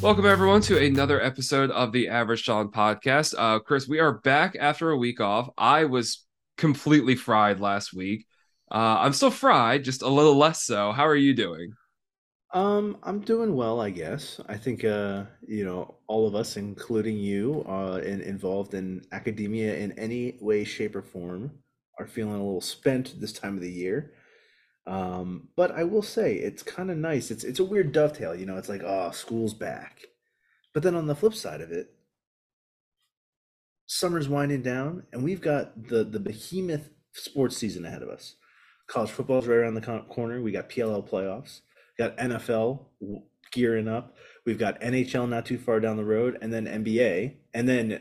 Welcome everyone to another episode of the Average John podcast. Uh, Chris, we are back after a week off. I was completely fried last week. Uh, I'm still fried, just a little less so. How are you doing? Um, I'm doing well, I guess. I think uh, you know, all of us, including you, uh, in, involved in academia in any way, shape, or form, are feeling a little spent this time of the year. Um, but I will say it's kind of nice. It's it's a weird dovetail, you know. It's like, oh, school's back, but then on the flip side of it, summer's winding down, and we've got the the behemoth sports season ahead of us. College football's right around the corner. We got PLL playoffs got NFL gearing up. We've got NHL not too far down the road, and then NBA, and then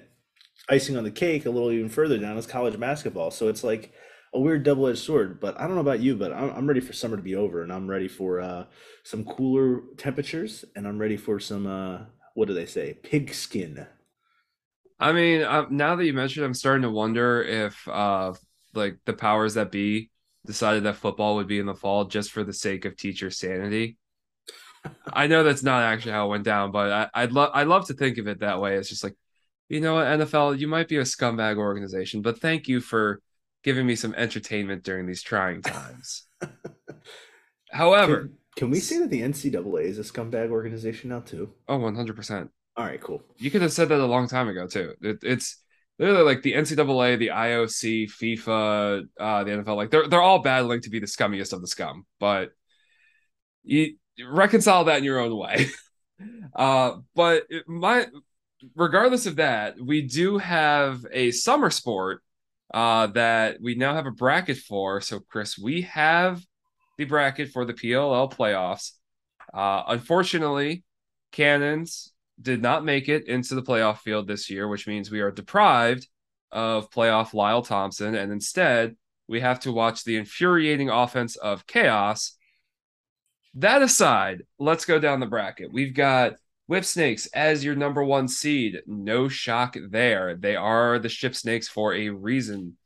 icing on the cake a little even further down is college basketball. So it's like a weird double-edged sword. But I don't know about you, but I'm, I'm ready for summer to be over, and I'm ready for uh, some cooler temperatures, and I'm ready for some uh, what do they say, pigskin. I mean, uh, now that you mentioned, I'm starting to wonder if uh, like the powers that be decided that football would be in the fall just for the sake of teacher sanity. I know that's not actually how it went down, but I, would love I love to think of it that way. It's just like, you know, NFL, you might be a scumbag organization, but thank you for giving me some entertainment during these trying times. However, can, can, we say that the NCAA is a scumbag organization now too? Oh, 100%. All right, cool. You could have said that a long time ago too. It, it's literally like the NCAA, the IOC, FIFA, uh, the NFL, like they're they're all battling to be the scummiest of the scum. But you reconcile that in your own way. uh, but my regardless of that, we do have a summer sport uh, that we now have a bracket for. So, Chris, we have the bracket for the PLL playoffs. Uh, unfortunately, Cannons did not make it into the playoff field this year, which means we are deprived of playoff Lyle Thompson. And instead, we have to watch the infuriating offense of chaos. That aside, let's go down the bracket. We've got Whip Snakes as your number one seed. No shock there. They are the Ship Snakes for a reason.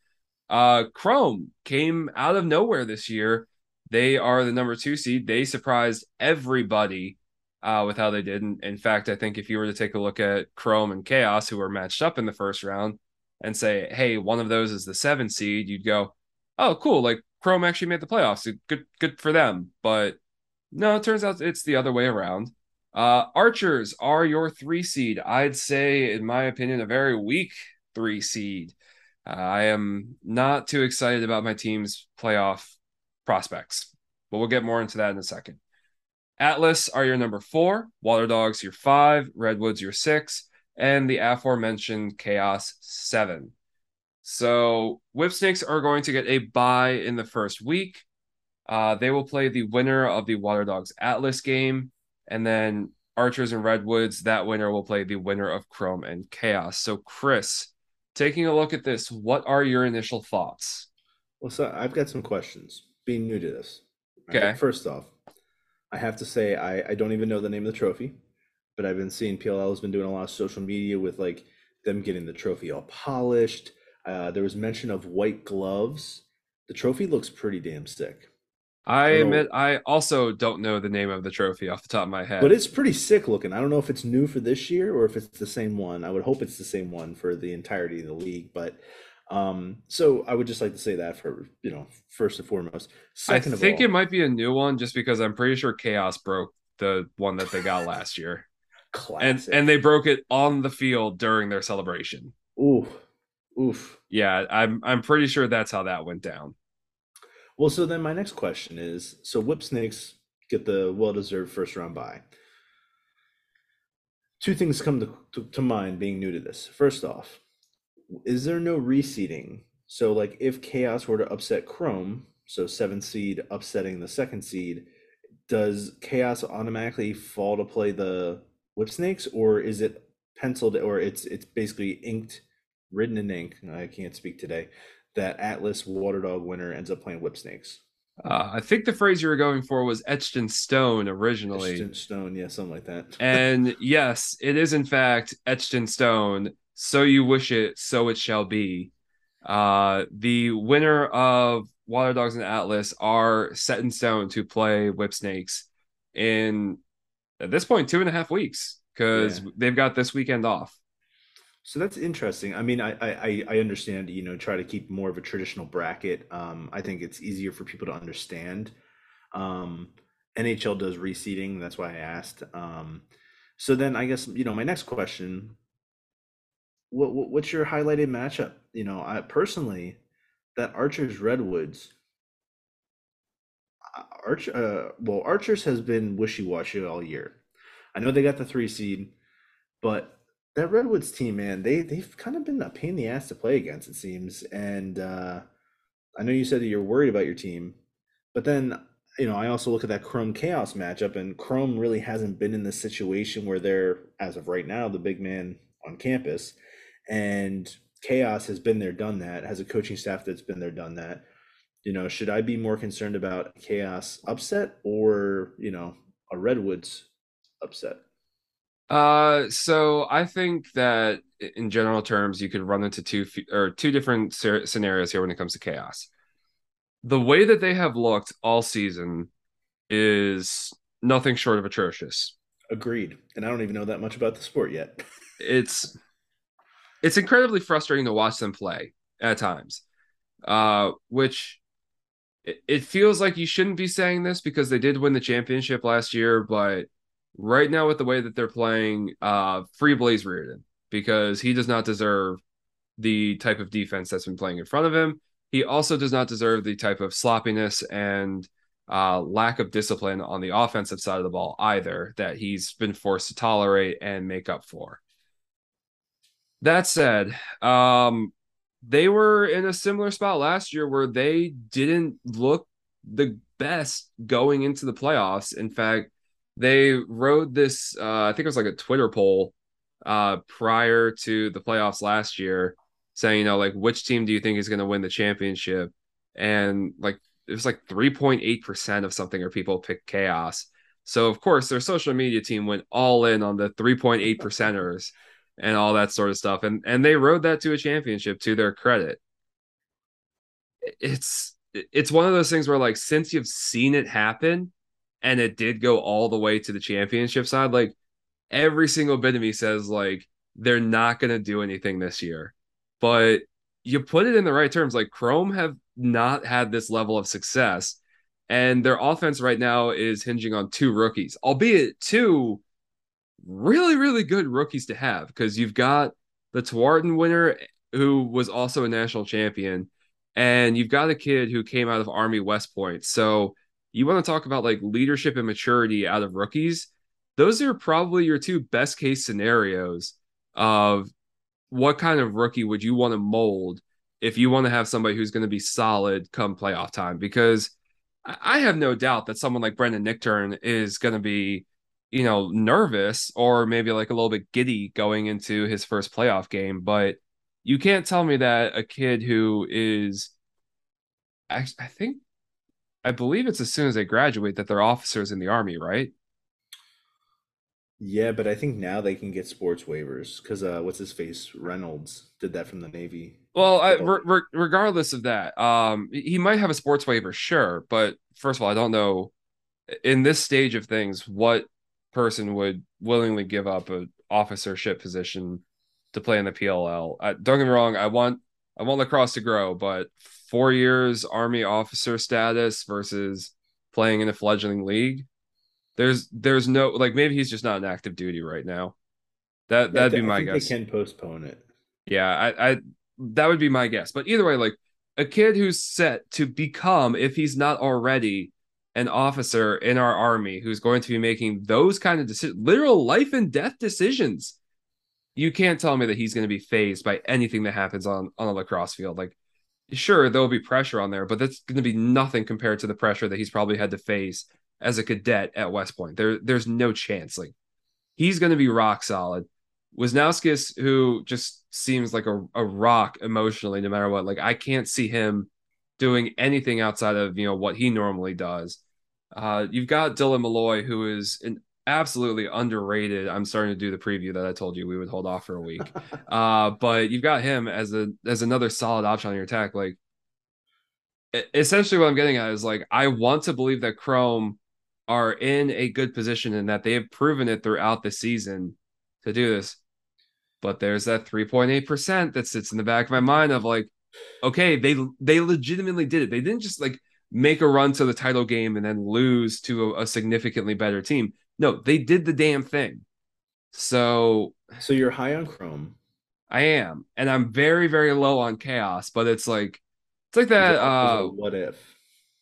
Uh, Chrome came out of nowhere this year. They are the number two seed. They surprised everybody uh, with how they did. And in fact, I think if you were to take a look at Chrome and Chaos, who were matched up in the first round, and say, hey, one of those is the seven seed, you'd go, oh, cool. Like Chrome actually made the playoffs. Good, good for them. But no, it turns out it's the other way around. Uh, Archers are your three seed. I'd say, in my opinion, a very weak three seed. Uh, I am not too excited about my team's playoff prospects, but we'll get more into that in a second. Atlas are your number four, Water Dogs your five, Redwoods your six, and the aforementioned Chaos seven. So Whip Snakes are going to get a bye in the first week. Uh, they will play the winner of the Water Dogs Atlas game, and then Archers and Redwoods, that winner will play the winner of Chrome and Chaos. So, Chris, taking a look at this, what are your initial thoughts? Well, so I've got some questions. Being new to this, okay. Right, first off, I have to say I, I don't even know the name of the trophy, but I've been seeing PLL has been doing a lot of social media with like them getting the trophy all polished. Uh, there was mention of white gloves. The trophy looks pretty damn sick. I, admit I also don't know the name of the trophy off the top of my head. But it's pretty sick looking. I don't know if it's new for this year or if it's the same one. I would hope it's the same one for the entirety of the league, but um, so I would just like to say that for you know, first and foremost. Second I think all, it might be a new one just because I'm pretty sure Chaos broke the one that they got last year. Classic. And and they broke it on the field during their celebration. Oof. Oof. Yeah, I'm I'm pretty sure that's how that went down. Well, so then my next question is so Whip Snakes get the well deserved first round bye. Two things come to, to, to mind being new to this. First off, is there no reseeding? So like if Chaos were to upset Chrome, so seven seed upsetting the second seed, does Chaos automatically fall to play the Whip Snakes, or is it penciled, or it's it's basically inked, written in ink? I can't speak today. That Atlas Water Dog winner ends up playing Whip Snakes. Uh, I think the phrase you were going for was etched in stone originally. Etched in stone, yeah, something like that. and yes, it is in fact etched in stone so you wish it, so it shall be. Uh, the winner of Water Dogs and Atlas are set in stone to play Whip Snakes in at this point two and a half weeks because yeah. they've got this weekend off. So that's interesting. I mean, I, I I understand. You know, try to keep more of a traditional bracket. Um, I think it's easier for people to understand. Um, NHL does reseeding. That's why I asked. Um, so then I guess you know my next question. What, what what's your highlighted matchup? You know, I personally, that Archers Redwoods. Uh, Arch, uh, well, Archers has been wishy washy all year. I know they got the three seed, but that Redwoods team, man, they they've kind of been a pain in the ass to play against, it seems. And uh, I know you said that you're worried about your team, but then you know I also look at that Chrome Chaos matchup, and Chrome really hasn't been in the situation where they're, as of right now, the big man on campus, and Chaos has been there, done that, has a coaching staff that's been there, done that. You know, should I be more concerned about Chaos upset or you know a Redwoods upset? Uh, so I think that in general terms, you could run into two or two different scenarios here when it comes to chaos. The way that they have looked all season is nothing short of atrocious. Agreed. And I don't even know that much about the sport yet. it's it's incredibly frustrating to watch them play at times. Uh, which it, it feels like you shouldn't be saying this because they did win the championship last year, but right now with the way that they're playing, uh, free Blaze Riorden because he does not deserve the type of defense that's been playing in front of him. He also does not deserve the type of sloppiness and uh, lack of discipline on the offensive side of the ball either that he's been forced to tolerate and make up for. That said, um, they were in a similar spot last year where they didn't look the best going into the playoffs. In fact, they rode this uh, i think it was like a twitter poll uh, prior to the playoffs last year saying you know like which team do you think is going to win the championship? And like it was like 3.8% of something or people picked chaos. So of course their social media team went all in on the 3.8 percenters and all that sort of stuff. And and they rode that to a championship to their credit. It's it's one of those things where like since you've seen it happen and it did go all the way to the championship side, like every single bit of me says like they're not going to do anything this year. But you put it in the right terms. Like Chrome have not had this level of success, and their offense right now is hinging on two rookies, albeit two really, really good rookies to have because you've got the Tewaaraton winner who was also a national champion, and you've got a kid who came out of Army West Point. So you want to talk about like leadership and maturity out of rookies, those are probably your two best case scenarios of what kind of rookie would you want to mold if you want to have somebody who's going to be solid come playoff time. Because I have no doubt that someone like Brendan Nichtern is going to be, you know, nervous or maybe like a little bit giddy going into his first playoff game. But you can't tell me that a kid who is, I, I think I believe it's as soon as they graduate that they're officers in the army, right? Yeah, but I think now they can get sports waivers because uh, what's his face Reynolds did that from the Navy. Well, I, re- re- regardless of that, um, he might have a sports waiver, sure, but first of all, I don't know in this stage of things what person would willingly give up an officership position to play in the PLL. Uh, don't get me wrong, I want I want lacrosse to grow, but four years army officer status versus playing in a fledgling league there's there's no like maybe he's just not in active duty right now. That that'd be my guess they can postpone it. Yeah I, I that would be my guess. But either way like a kid who's set to become if he's not already an officer in our army who's going to be making those kind of decisions literal life and death decisions you can't tell me that he's going to be phased by anything that happens on on a lacrosse field like sure there'll be pressure on there, but that's going to be nothing compared to the pressure that he's probably had to face as a cadet at West Point. There, there's no chance. Like he's going to be rock solid. Wisnauskas, who just seems like a, a rock emotionally, no matter what. Like I can't see him doing anything outside of you know what he normally does. Uh, you've got Dylan Molloy, who is an absolutely underrated. I'm starting to do the preview that I told you we would hold off for a week. uh, but you've got him as a as another solid option on your attack. Like essentially what I'm getting at is like I want to believe that Chrome are in a good position and that they have proven it throughout the season to do this. But there's that 3.8% that sits in the back of my mind of like, okay, they they legitimately did it. They didn't just like make a run to the title game and then lose to a, a significantly better team. No, they did the damn thing. So So you're high on Chrome. I am, and I'm very very low on chaos. But it's like it's like that. Uh, what if?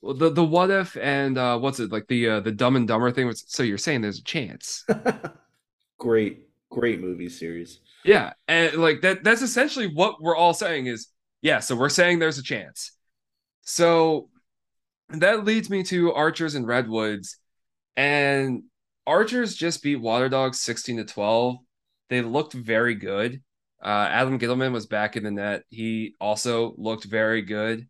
The the what if and uh, what's it like the uh, the Dumb and Dumber thing? Was, so you're saying there's a chance? great, great movie series. Yeah, and like that. That's essentially what we're all saying is yeah. So we're saying there's a chance. So that leads me to Archers and Redwoods, and Archers just beat Water Dogs 16 to 12. They looked very good. Uh, Adam Ghitelman was back in the net. He also looked very good.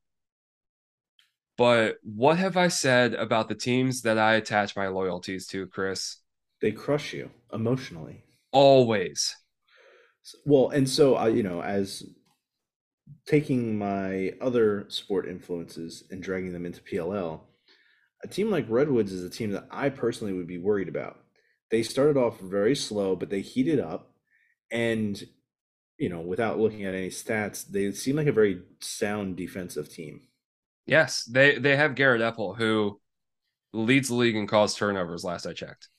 But what have I said about the teams that I attach my loyalties to, Chris? They crush you emotionally. Always. Well, and so I, you know, as taking my other sport influences and dragging them into PLL, a team like Redwoods is a team that I personally would be worried about. They started off very slow, but they heated up. And, you know, without looking at any stats, they seem like a very sound defensive team. Yes, they, they have Garrett Epple, who leads the league in calls turnovers last I checked.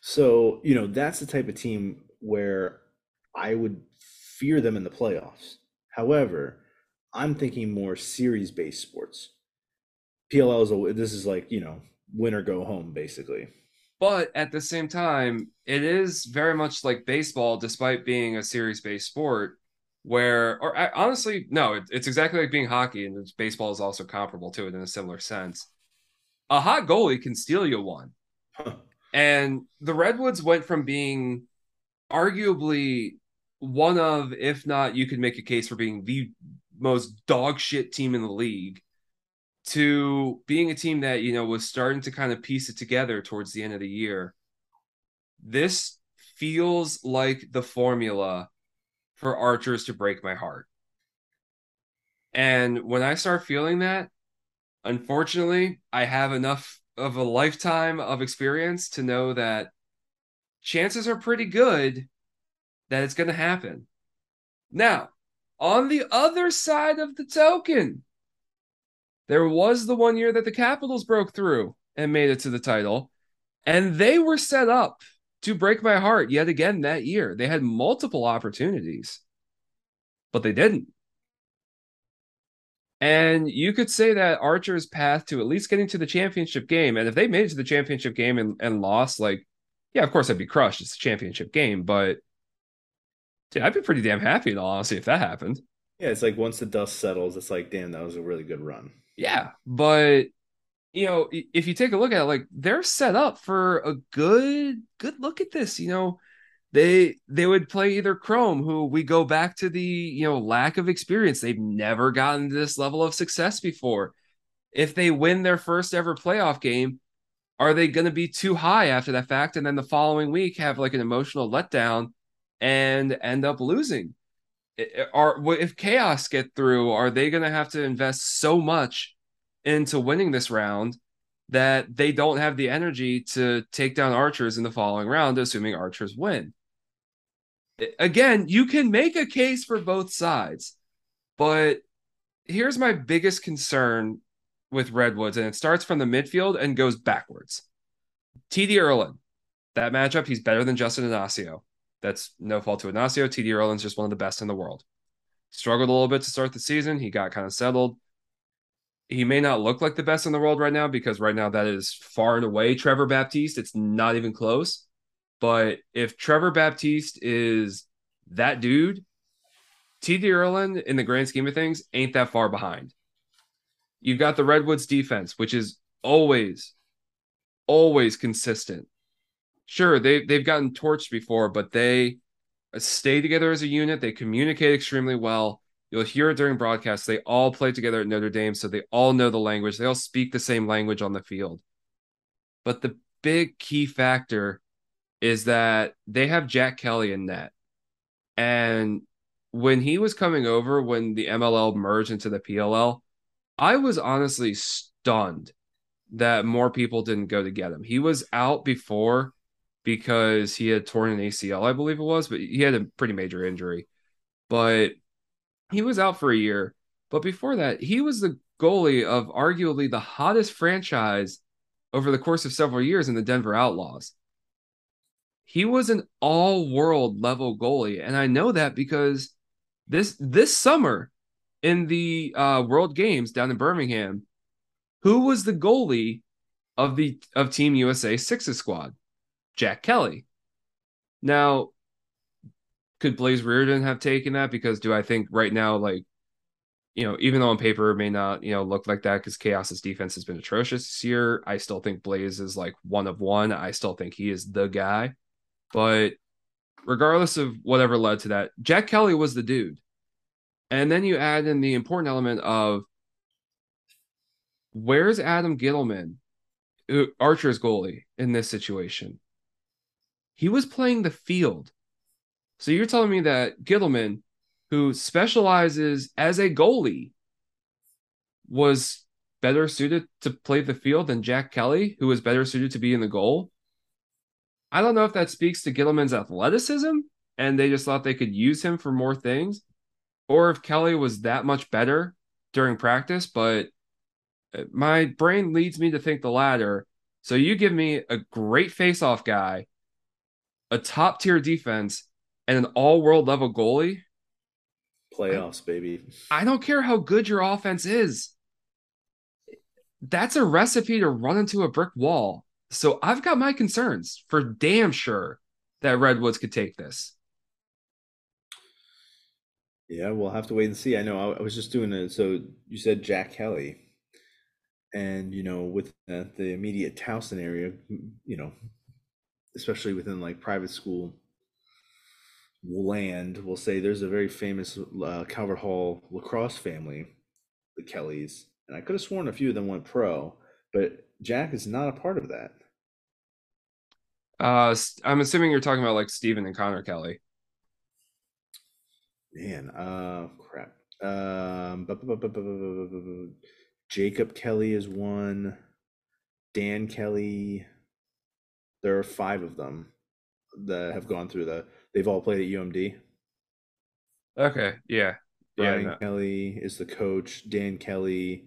So, you know, that's the type of team where I would fear them in the playoffs. However, I'm thinking more series based sports. PLL is a, this is like, you know, win or go home basically. But at the same time, it is very much like baseball, despite being a series based sport. Where, or I, honestly, no, it, it's exactly like being hockey, and baseball is also comparable to it in a similar sense. A hot goalie can steal you one. Huh. And the Redwoods went from being arguably one of, if not, you could make a case for being the most dog shit team in the league to being a team that, you know, was starting to kind of piece it together towards the end of the year. This feels like the formula for Archers to break my heart. And when I start feeling that, unfortunately, I have enough of a lifetime of experience to know that chances are pretty good that it's going to happen. Now, on the other side of the token, there was the one year that the Capitals broke through and made it to the title, and they were set up to break my heart yet again that year. They had multiple opportunities, but they didn't. And you could say that Archer's path to at least getting to the championship game, and if they made it to the championship game and, and lost, like, yeah, of course I'd be crushed. It's a championship game, but Dude, I'd be pretty damn happy in all honesty if that happened. Yeah, it's like once the dust settles, it's like, damn, that was a really good run. Yeah, but you know, if you take a look at it, like they're set up for a good good look at this. You know, they they would play either Chrome, who we go back to the you know lack of experience. They've never gotten this level of success before. If they win their first ever playoff game, are they going to be too high after that fact, and then the following week have like an emotional letdown? and end up losing. Eh, are if chaos get through, are they going to have to invest so much into winning this round that they don't have the energy to take down archers in the following round, assuming archers win? Again, you can make a case for both sides, but here's my biggest concern with Redwoods, and it starts from the midfield and goes backwards. TD Ierlan, that matchup, he's better than Justin Inacio. That's no fault to Inacio. TD Ierlan's just one of the best in the world. Struggled a little bit to start the season. He got kind of settled. He may not look like the best in the world right now because right now that is far and away Trevor Baptiste. It's not even close. But if Trevor Baptiste is that dude, TD Ierlan, in the grand scheme of things, ain't that far behind. You've got the Redwoods defense, which is always, always consistent sure they they've gotten torched before, but they uh, stay together as a unit. They communicate extremely well. You'll hear it during broadcasts. They all play together at Notre Dame, so they all know the language. They all speak the same language on the field. But the big key factor is that they have Jack Kelly in net. And when he was coming over, when the MLL merged into the PLL, I was honestly stunned that more people didn't go to get him. He was out before because he had torn an ACL, I believe it was, but he had a pretty major injury. But he was out for a year. But before that, he was the goalie of arguably the hottest franchise over the course of several years in the Denver Outlaws. He was an all-world level goalie, and I know that because this this summer in the uh, World Games down in Birmingham, who was the goalie of the of Team USA Sixes squad? Jack Kelly. Now, could Blaze Riorden have taken that? Because do I think right now, like, you know, even though on paper it may not, you know, look like that because Chaos's defense has been atrocious this year, I still think Blaze is like one of one. I still think he is the guy. But regardless of whatever led to that, Jack Kelly was the dude. And then you add in the important element of where's Adam Ghitelman, Archer's goalie, in this situation? He was playing the field. So you're telling me that Ghitelman, who specializes as a goalie, was better suited to play the field than Jack Kelly, who was better suited to be in the goal? I don't know if that speaks to Ghitelman's athleticism and they just thought they could use him for more things, or if Kelly was that much better during practice, but uh, my brain leads me to think the latter. So you give me a great face-off guy, a top tier defense, and an all-world level goalie. Playoffs, baby. I don't care how good your offense is. That's a recipe to run into a brick wall. So I've got my concerns for damn sure that Redwoods could take this. Yeah, we'll have to wait and see. I know I, I was just doing it. So you said Jack Kelly, and you know, with the, the immediate Towson area, you know, especially within like private school land, we'll say there's a very famous uh, Calvert Hall lacrosse family, the Kellys, and I could have sworn a few of them went pro, but Jack is not a part of that. Uh, I'm assuming you're talking about like Stephen and Connor Kelly. Man, uh, crap. Um, Jacob Kelly is one. Dan Kelly. There are five of them that have gone through the. They've all played at UMD. Okay. Yeah. Brian yeah, no. Kelly is the coach. Dan Kelly.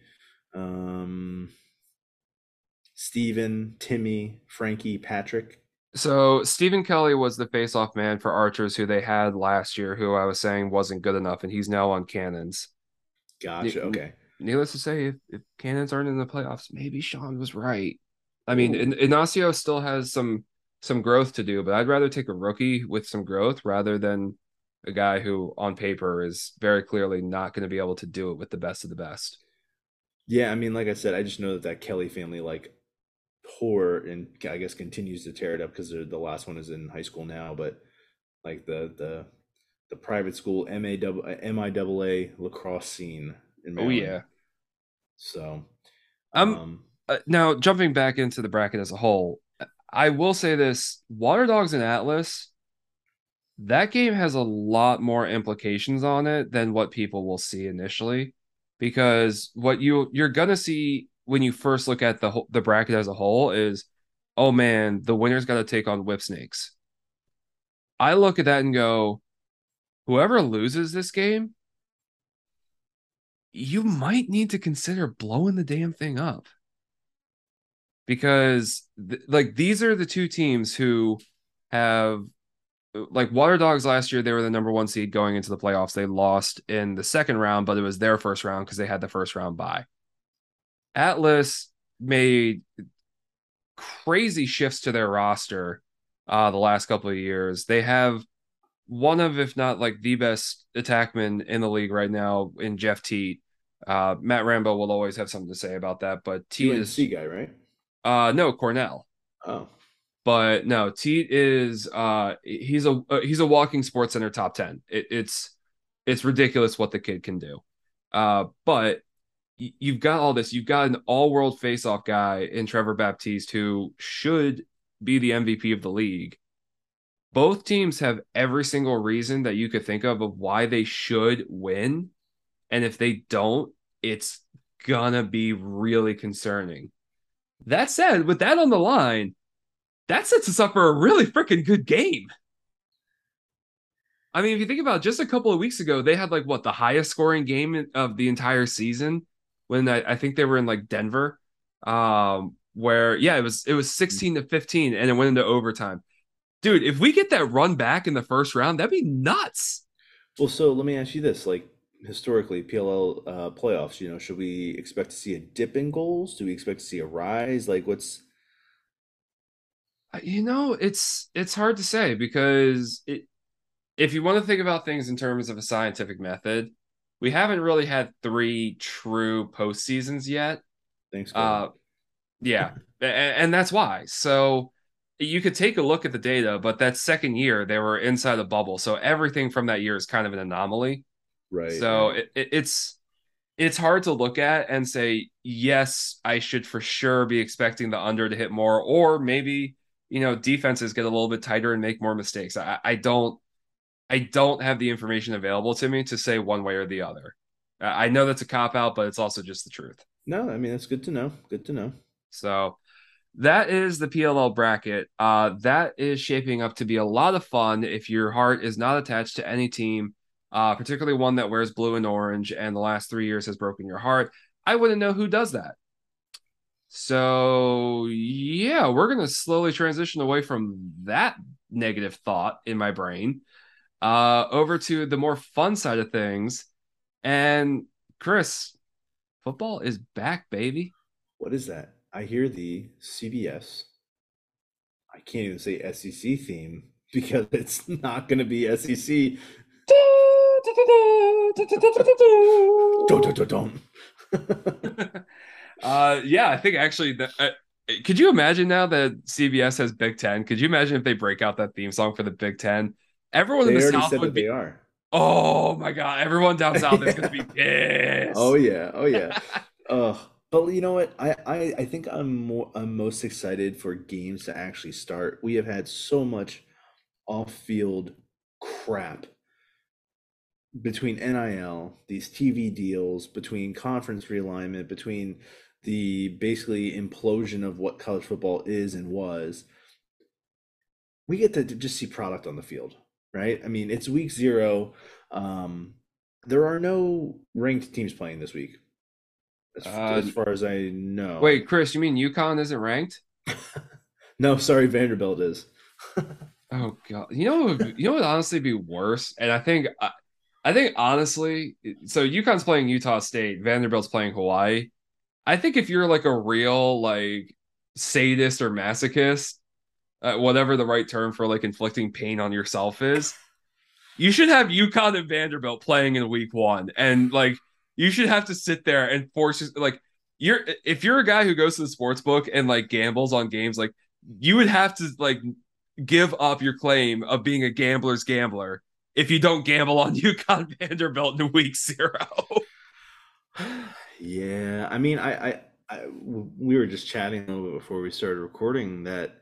Um, Stephen, Timmy, Frankie, Patrick. So Stephen Kelly was the face-off man for Archers, who they had last year, who I was saying wasn't good enough, and he's now on Cannons. Gotcha. Ne- Okay. Needless to say, if, if Cannons aren't in the playoffs, maybe Sean was right. I mean. In- Inacio still has some some growth to do, but I'd rather take a rookie with some growth rather than a guy who, on paper, is very clearly not going to be able to do it with the best of the best. Yeah, I mean, like I said, I just know that that Kelly family like tore and I guess continues to tear it up because the last one is in high school now, but like the the the private school MIAA lacrosse scene in Oh yeah. So, Um, um, Uh, now jumping back into the bracket as a whole, I will say this: Water Dogs and Atlas. That game has a lot more implications on it than what people will see initially, because what you you're gonna see when you first look at the the bracket as a whole is, oh man, the winner's got to take on Whip Snakes. I look at that and go, whoever loses this game, you might need to consider blowing the damn thing up because th- like these are the two teams who have like Water Dogs last year they were the number 1 seed going into the playoffs. They lost in the second round, but it was their first round because they had the first round bye. Atlas made crazy shifts to their roster uh the last couple of years. They have one of if not like the best attackman in the league right now in Jeff Teat. Uh Matt Rambo will always have something to say about that, but Teat is guy, right? Uh no, Cornell. Oh, But no, Teat is uh he's a uh, he's a walking SportsCenter top 10. It, it's it's ridiculous what the kid can do. Uh but you've got all this. You've got an all-world face-off guy in Trevor Baptiste who should be the MVP of the league. Both teams have every single reason that you could think of of why they should win, and if they don't, it's gonna be really concerning. That said, with that on the line, that sets us up for a really freaking good game. I mean, if you think about it, just a couple of weeks ago, they had like what the highest scoring game of the entire season when I, I think they were in like Denver, um, where yeah, it was it was 16 to 15 and it went into overtime. Dude, if we get that run back in the first round, that'd be nuts. Well, so let me ask you this: like historically, PLL uh, playoffs, you know, should we expect to see a dip in goals? Do we expect to see a rise? Like, what's You know, it's it's hard to say because it, if you want to think about things in terms of a scientific method, we haven't really had three true postseasons yet. thanks? Uh, yeah, and, and that's why. So you could take a look at the data, but that second year they were inside the bubble, so everything from that year is kind of an anomaly. Right. So right. it, it, it's it's hard to look at and say yes, I should for sure be expecting the under to hit more, or maybe you know defenses get a little bit tighter and make more mistakes. I, I don't I don't have the information available to me to say one way or the other. I I know that's a cop out, but it's also just the truth. no, I mean that's good to know. Good to know. So that is the PLL bracket. Uh, that is shaping up to be a lot of fun if your heart is not attached to any team, uh, particularly one that wears blue and orange and the last three years has broken your heart. I wouldn't know who does that. So, yeah, we're going to slowly transition away from that negative thought in my brain uh, over to the more fun side of things. And Chris, football is back, baby. What is that? I hear the CBS. I can't even say SEC theme because it's not going to be SEC. Uh, yeah, I think actually that. Uh, could you imagine now that CBS has Big Ten? Could you imagine if they break out that theme song for the Big Ten? Everyone in the South would be. they are. Oh my god! Everyone down south is to be pissed. Oh yeah, oh yeah. Uh, but you know what? I, I I think I'm more I'm most excited for games to actually start. We have had so much off-field crap between NIL, these TV deals, between conference realignment, between the basically implosion of what college football is and was. We get to just see product on the field, right? I mean, it's week zero. Um, there are no ranked teams playing this week, as, Uh, as far as I know. Wait, Chris, you mean UConn isn't ranked? no, sorry, Vanderbilt is. Oh god, you know, you know what honestly be worse, and I think, I, I think honestly, so UConn's playing Utah State, Vanderbilt's playing Hawaii. I think if you're like a real like sadist or masochist, uh, whatever the right term for like inflicting pain on yourself is, you should have UConn and Vanderbilt playing in week one, and like you should have to sit there and force like you're if you're a guy who goes to the sports book and like gambles on games, like you would have to like give up your claim of being a gambler's gambler if you don't gamble on UConn Vanderbilt in week zero. Yeah, I mean, I, I, we were just chatting a little bit before we started recording that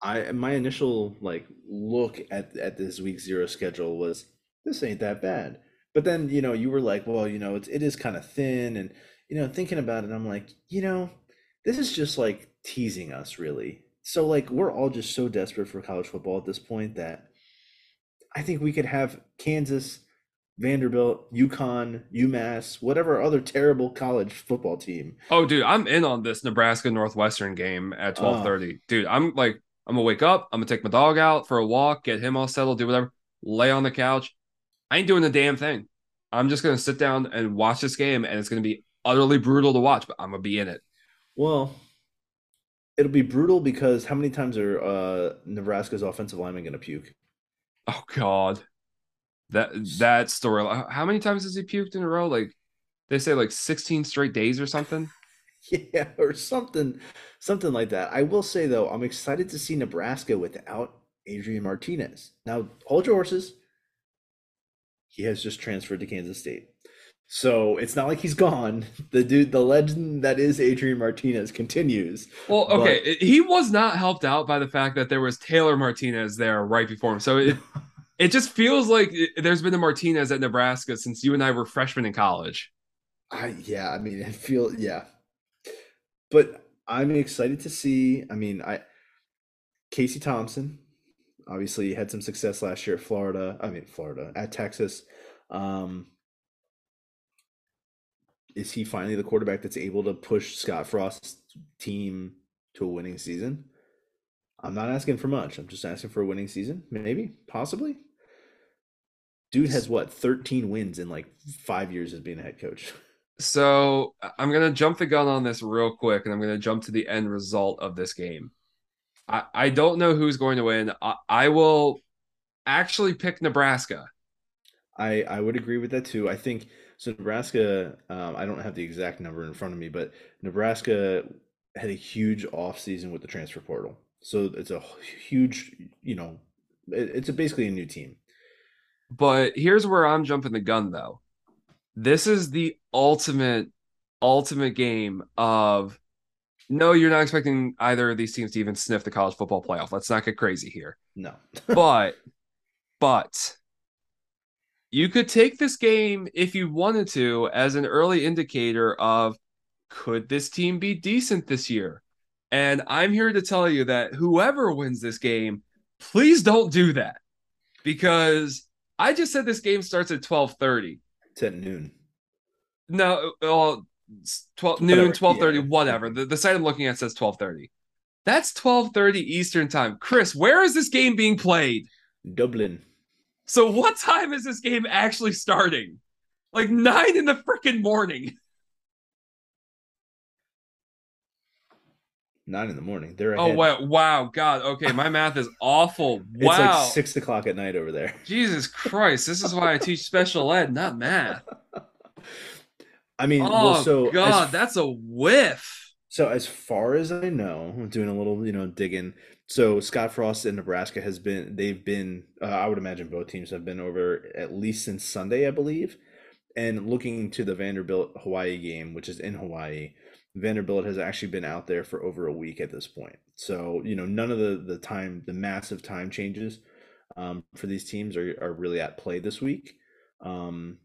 I, my initial like look at at this week zero schedule was this ain't that bad. But then, you know, you were like, well, you know, it's it is kind of thin, and you know, thinking about it, I'm like, you know, this is just like teasing us, really. So like, we're all just so desperate for college football at this point that I think we could have Kansas. Vanderbilt, UConn, UMass, whatever other terrible college football team. oh, dude, I'm in on this Nebraska Northwestern game at Oh. 12:30. Dude, I'm like, I'm gonna wake up, I'm gonna take my dog out for a walk, get him all settled, do whatever, lay on the couch. I ain't doing a damn thing. I'm just gonna sit down and watch this game, and it's gonna be utterly brutal to watch, but I'm gonna be in it. Well, it'll be brutal because how many times are uh, Nebraska's offensive linemen going to puke? Oh God, that that story. How many times has he puked in a row? Like they say, like 16 straight days or something. Yeah, or something, something like that. I will say though, I'm excited to see Nebraska without Adrian Martinez. Now, hold your horses. He has just transferred to Kansas State. So it's not like he's gone. The dude, the legend that is Adrian Martinez continues. Well, okay, it- he was not helped out by the fact that there was Taylor Martinez there right before him. So it it just feels like it- there's been a Martinez at Nebraska since you and I were freshmen in college. I yeah, I mean, I feel yeah, but I'm excited to see. I mean, I Casey Thompson, obviously had some success last year at Florida. I mean, Florida at Texas. Um, is he finally the quarterback that's able to push Scott Frost's team to a winning season? I'm not asking for much. I'm just asking for a winning season. Maybe, possibly. Dude has what 13 wins in like five years as being a head coach. So I'm gonna jump the gun on this real quick, and I'm gonna jump to the end result of this game. I, I don't know who's going to win. I, I will actually pick Nebraska. I I would agree with that too. I think so. Nebraska. Um, I don't have the exact number in front of me, but Nebraska had a huge off season with the transfer portal. So it's a huge, you know, it's a basically a new team. But here's where I'm jumping the gun though. This is the ultimate, ultimate game of no, you're not expecting either of these teams to even sniff the college football playoff. Let's not get crazy here. No. but, but you could take this game if you wanted to as an early indicator of could this team be decent this year? And I'm here to tell you that whoever wins this game, please don't do that because I just said this game starts at 12:30. It's at noon. No, well, 12 noon, 12:30, yeah. whatever. The, the site I'm looking at says 12:30. That's 12:30 Eastern time. Chris, where is this game being played? Dublin. So what time is this game actually starting? Like 9 in the freaking morning. Nine in the morning. They're oh, ahead. oh wow, wow, God. Okay, my math is awful. Wow, it's like six o'clock at night over there. Jesus Christ, this is why I teach special ed, not math. I mean, oh well, so God, as, that's a whiff. So as far as I know, I'm doing a little, you know, digging. So Scott Frost in Nebraska has been. They've been. Uh, I would imagine both teams have been over at least since Sunday, I believe. And looking to the Vanderbilt Hawaii game, which is in Hawaii, Vanderbilt has actually been out there for over a week at this point. So, you know, none of the the time, the massive time changes um, for these teams are, are really at play this week. Um,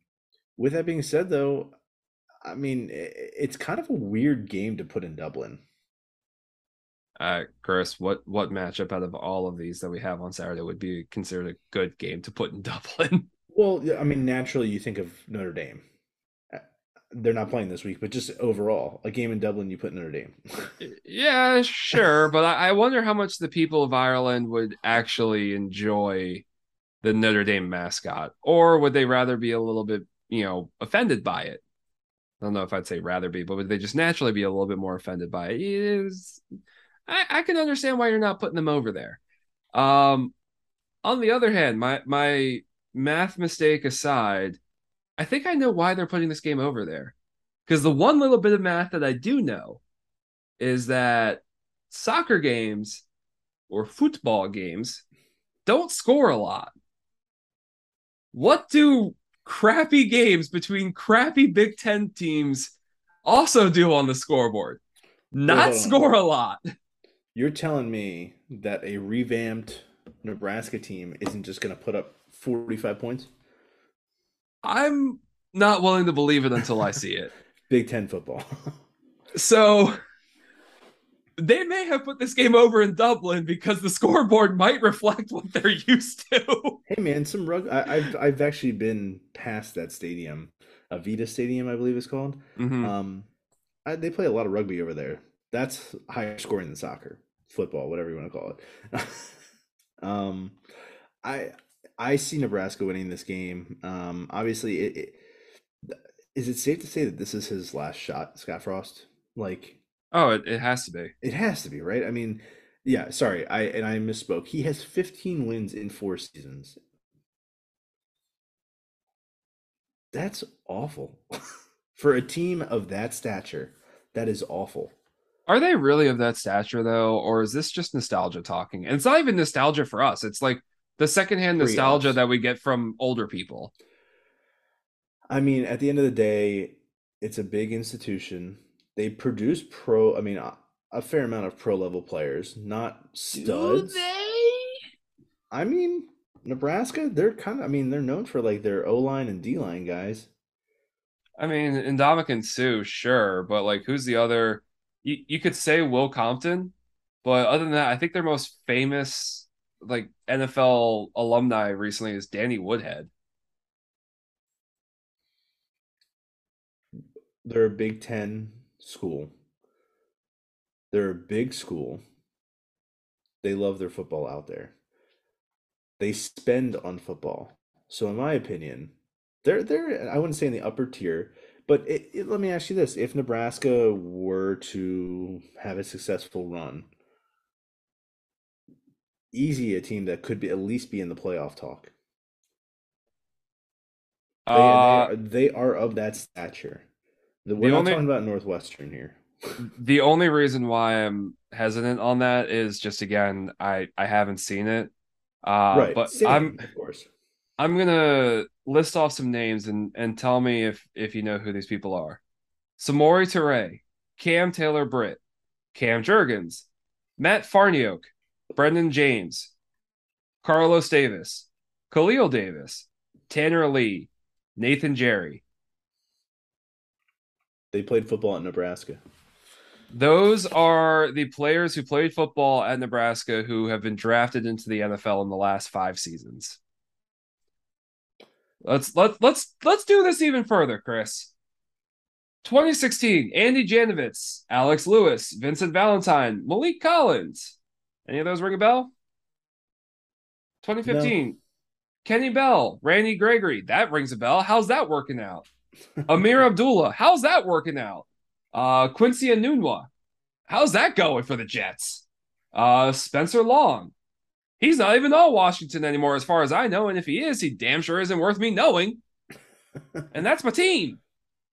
with that being said, though, I mean, it's kind of a weird game to put in Dublin. Uh, Chris, what what matchup out of all of these that we have on Saturday would be considered a good game to put in Dublin? Well, I mean, naturally, you think of Notre Dame they're not playing this week, but just overall, a game in Dublin, you put Notre Dame. yeah, sure, but I, wonder how much the people of Ireland would actually enjoy the Notre Dame mascot, or would they rather be a little bit, you know, offended by it? I don't know if I'd say rather be, but would they just naturally be a little bit more offended by it? Is I, I can understand why you're not putting them over there. Um, on the other hand, my my math mistake aside, I think I know why they're putting this game over there. Because the one little bit of math that I do know is that soccer games or football games don't score a lot. What do crappy games between crappy Big Ten teams also do on the scoreboard? Not score a lot. You're telling me that a revamped Nebraska team isn't just going to put up 45 points? I'm not willing to believe it until I see it. Big Ten football. so they may have put this game over in Dublin because the scoreboard might reflect what they're used to. Hey man, some rug. I, have I've actually been past that stadium, Aviva Stadium, I believe it's called. Mm-hmm. Um, I, they play a lot of rugby over there. That's higher scoring than soccer, football, whatever you want to call it. um, I I see Nebraska winning this game. Um, obviously, it, it, is it safe to say that this is his last shot, Scott Frost? Like, oh, it, it has to be. It has to be, right? I mean, yeah. Sorry, I and I misspoke. He has 15 wins in four seasons. That's awful for a team of that stature. That is awful. Are they really of that stature though, or is this just nostalgia talking? And it's not even nostalgia for us. It's like the secondhand nostalgia that we get from older people. I mean, at the end of the day, it's a big institution. They produce pro. I mean, a, a fair amount of pro level players, not studs. Do they? I mean, Nebraska. They're kind of. I mean, they're known for like their O line and D line guys. I mean, Ndamukong Suh, sure, but like, who's the other? You you could say Will Compton, But other than that, I think their most famous like NFL alumni recently is Danny Woodhead. They're a Big Ten school. They're a big school. They love their football out there. They spend on football. So, in my opinion, they're they're I wouldn't say in the upper tier, but it, it, let me ask you this: If Nebraska were to have a successful run, easy a team that could be at least be in the playoff talk. They, uh, they, are, they are of that stature. We're not only, talking about Northwestern here. the only reason why I'm hesitant on that is just again, I I haven't seen it. Uh, right. But Same, I'm of course. I'm gonna list off some names and and tell me if if you know who these people are. Samori Toure, Cam Taylor Britt, Cam Jurgens, Matt Farniok, Brenden Jaimes, Carlos Davis, Khalil Davis, Tanner Lee, Nathan Gerry. They played football at Nebraska. Those are the players who played football at Nebraska who have been drafted into the NFL in the last five seasons. Let's let let's let's do this even further, Chris. 2016, Andy Janovich, Alex Lewis, Vincent Valentine, Maliek Collins. Any of those ring a bell? 2015, no. Kenny Bell, Randy Gregory. That rings a bell. How's that working out? Ameer Abdullah. How's that working out? Uh, Quincy Enunwa. How's that going for the Jets? Uh, Spencer Long. He's not even on Washington anymore, as far as I know. And if he is, he damn sure isn't worth me knowing. and that's my team.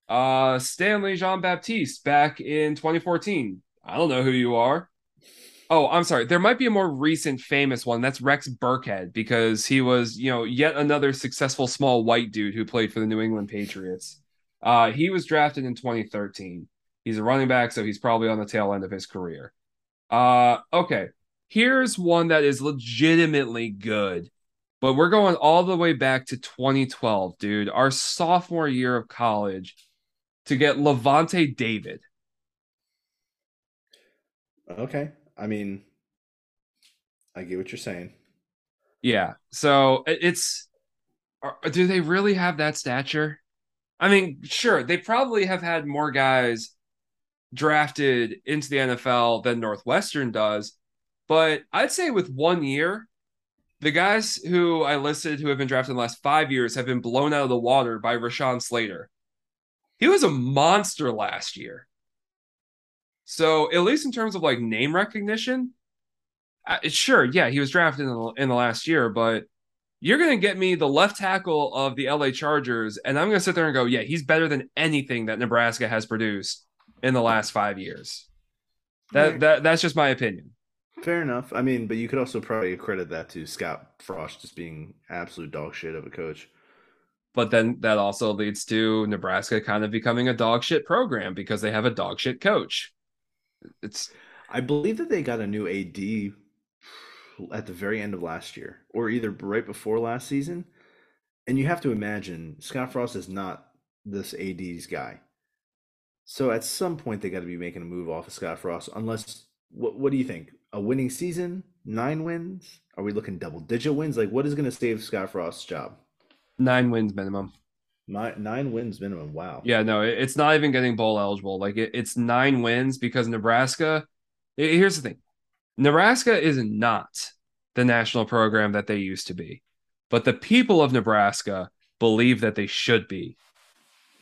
Uh, Stanley Jean Baptiste back in 2014. I don't know who you are. Oh, I'm sorry. There might be a more recent famous one. That's Rex Burkhead because he was, you know, yet another successful small white dude who played for the New England Patriots. Uh, he was drafted in 2013. He's a running back, so he's probably on the tail end of his career. Uh, okay. Here's one that is legitimately good, but we're going all the way back to 2012, dude. Our sophomore year of college to get Lavonte David. Okay. I mean, I get what you're saying. Yeah. So it's, do they really have that stature? I mean, sure, they probably have had more guys drafted into the NFL than Northwestern does. But I'd say with one year, the guys who I listed who have been drafted in the last five years have been blown out of the water by Rashawn Slater. He was a monster last year. So, at least in terms of like name recognition, sure, yeah, he was drafted in the, in the last year, but you're going to get me the left tackle of the LA Chargers, and I'm going to sit there and go, yeah, he's better than anything that Nebraska has produced in the last five years. That that that's just my opinion. Fair enough. I mean, but you could also probably credit that to Scott Frost just being absolute dog shit of a coach. But then that also leads to Nebraska kind of becoming a dog shit program because they have a dog shit coach. It's I believe that they got a new AD at the very end of last year or either right before last season. And you have to imagine Scott Frost is not this AD's guy. So at some point they got to be making a move off of Scott Frost. Unless what what do you think? A winning season, nine wins? Are we looking double digit wins? Like what is going to save Scott Frost's job? Nine wins minimum. My, nine wins minimum. Wow. Yeah, no, it's not even getting bowl eligible. Like it, it's nine wins because Nebraska. Here's the thing, Nebraska is not the national program that they used to be, but the people of Nebraska believe that they should be.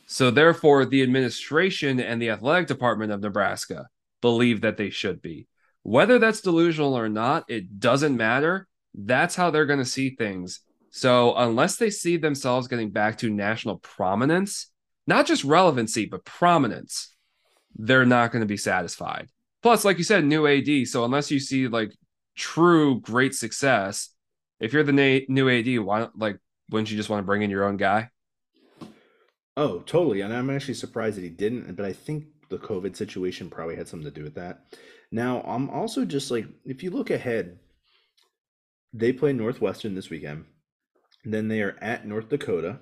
So therefore, the administration and the athletic department of Nebraska believe that they should be. Whether that's delusional or not, it doesn't matter. That's how they're going to see things. So unless they see themselves getting back to national prominence, not just relevancy, but prominence, they're not going to be satisfied. Plus, like you said, new AD. So unless you see like true great success, if you're the na- new AD, why don't like wouldn't you just want to bring in your own guy? Oh, totally. And I'm actually surprised that he didn't, but I think the COVID situation probably had something to do with that. Now, I'm also just like, if you look ahead, they play Northwestern this weekend. Then they are at North Dakota.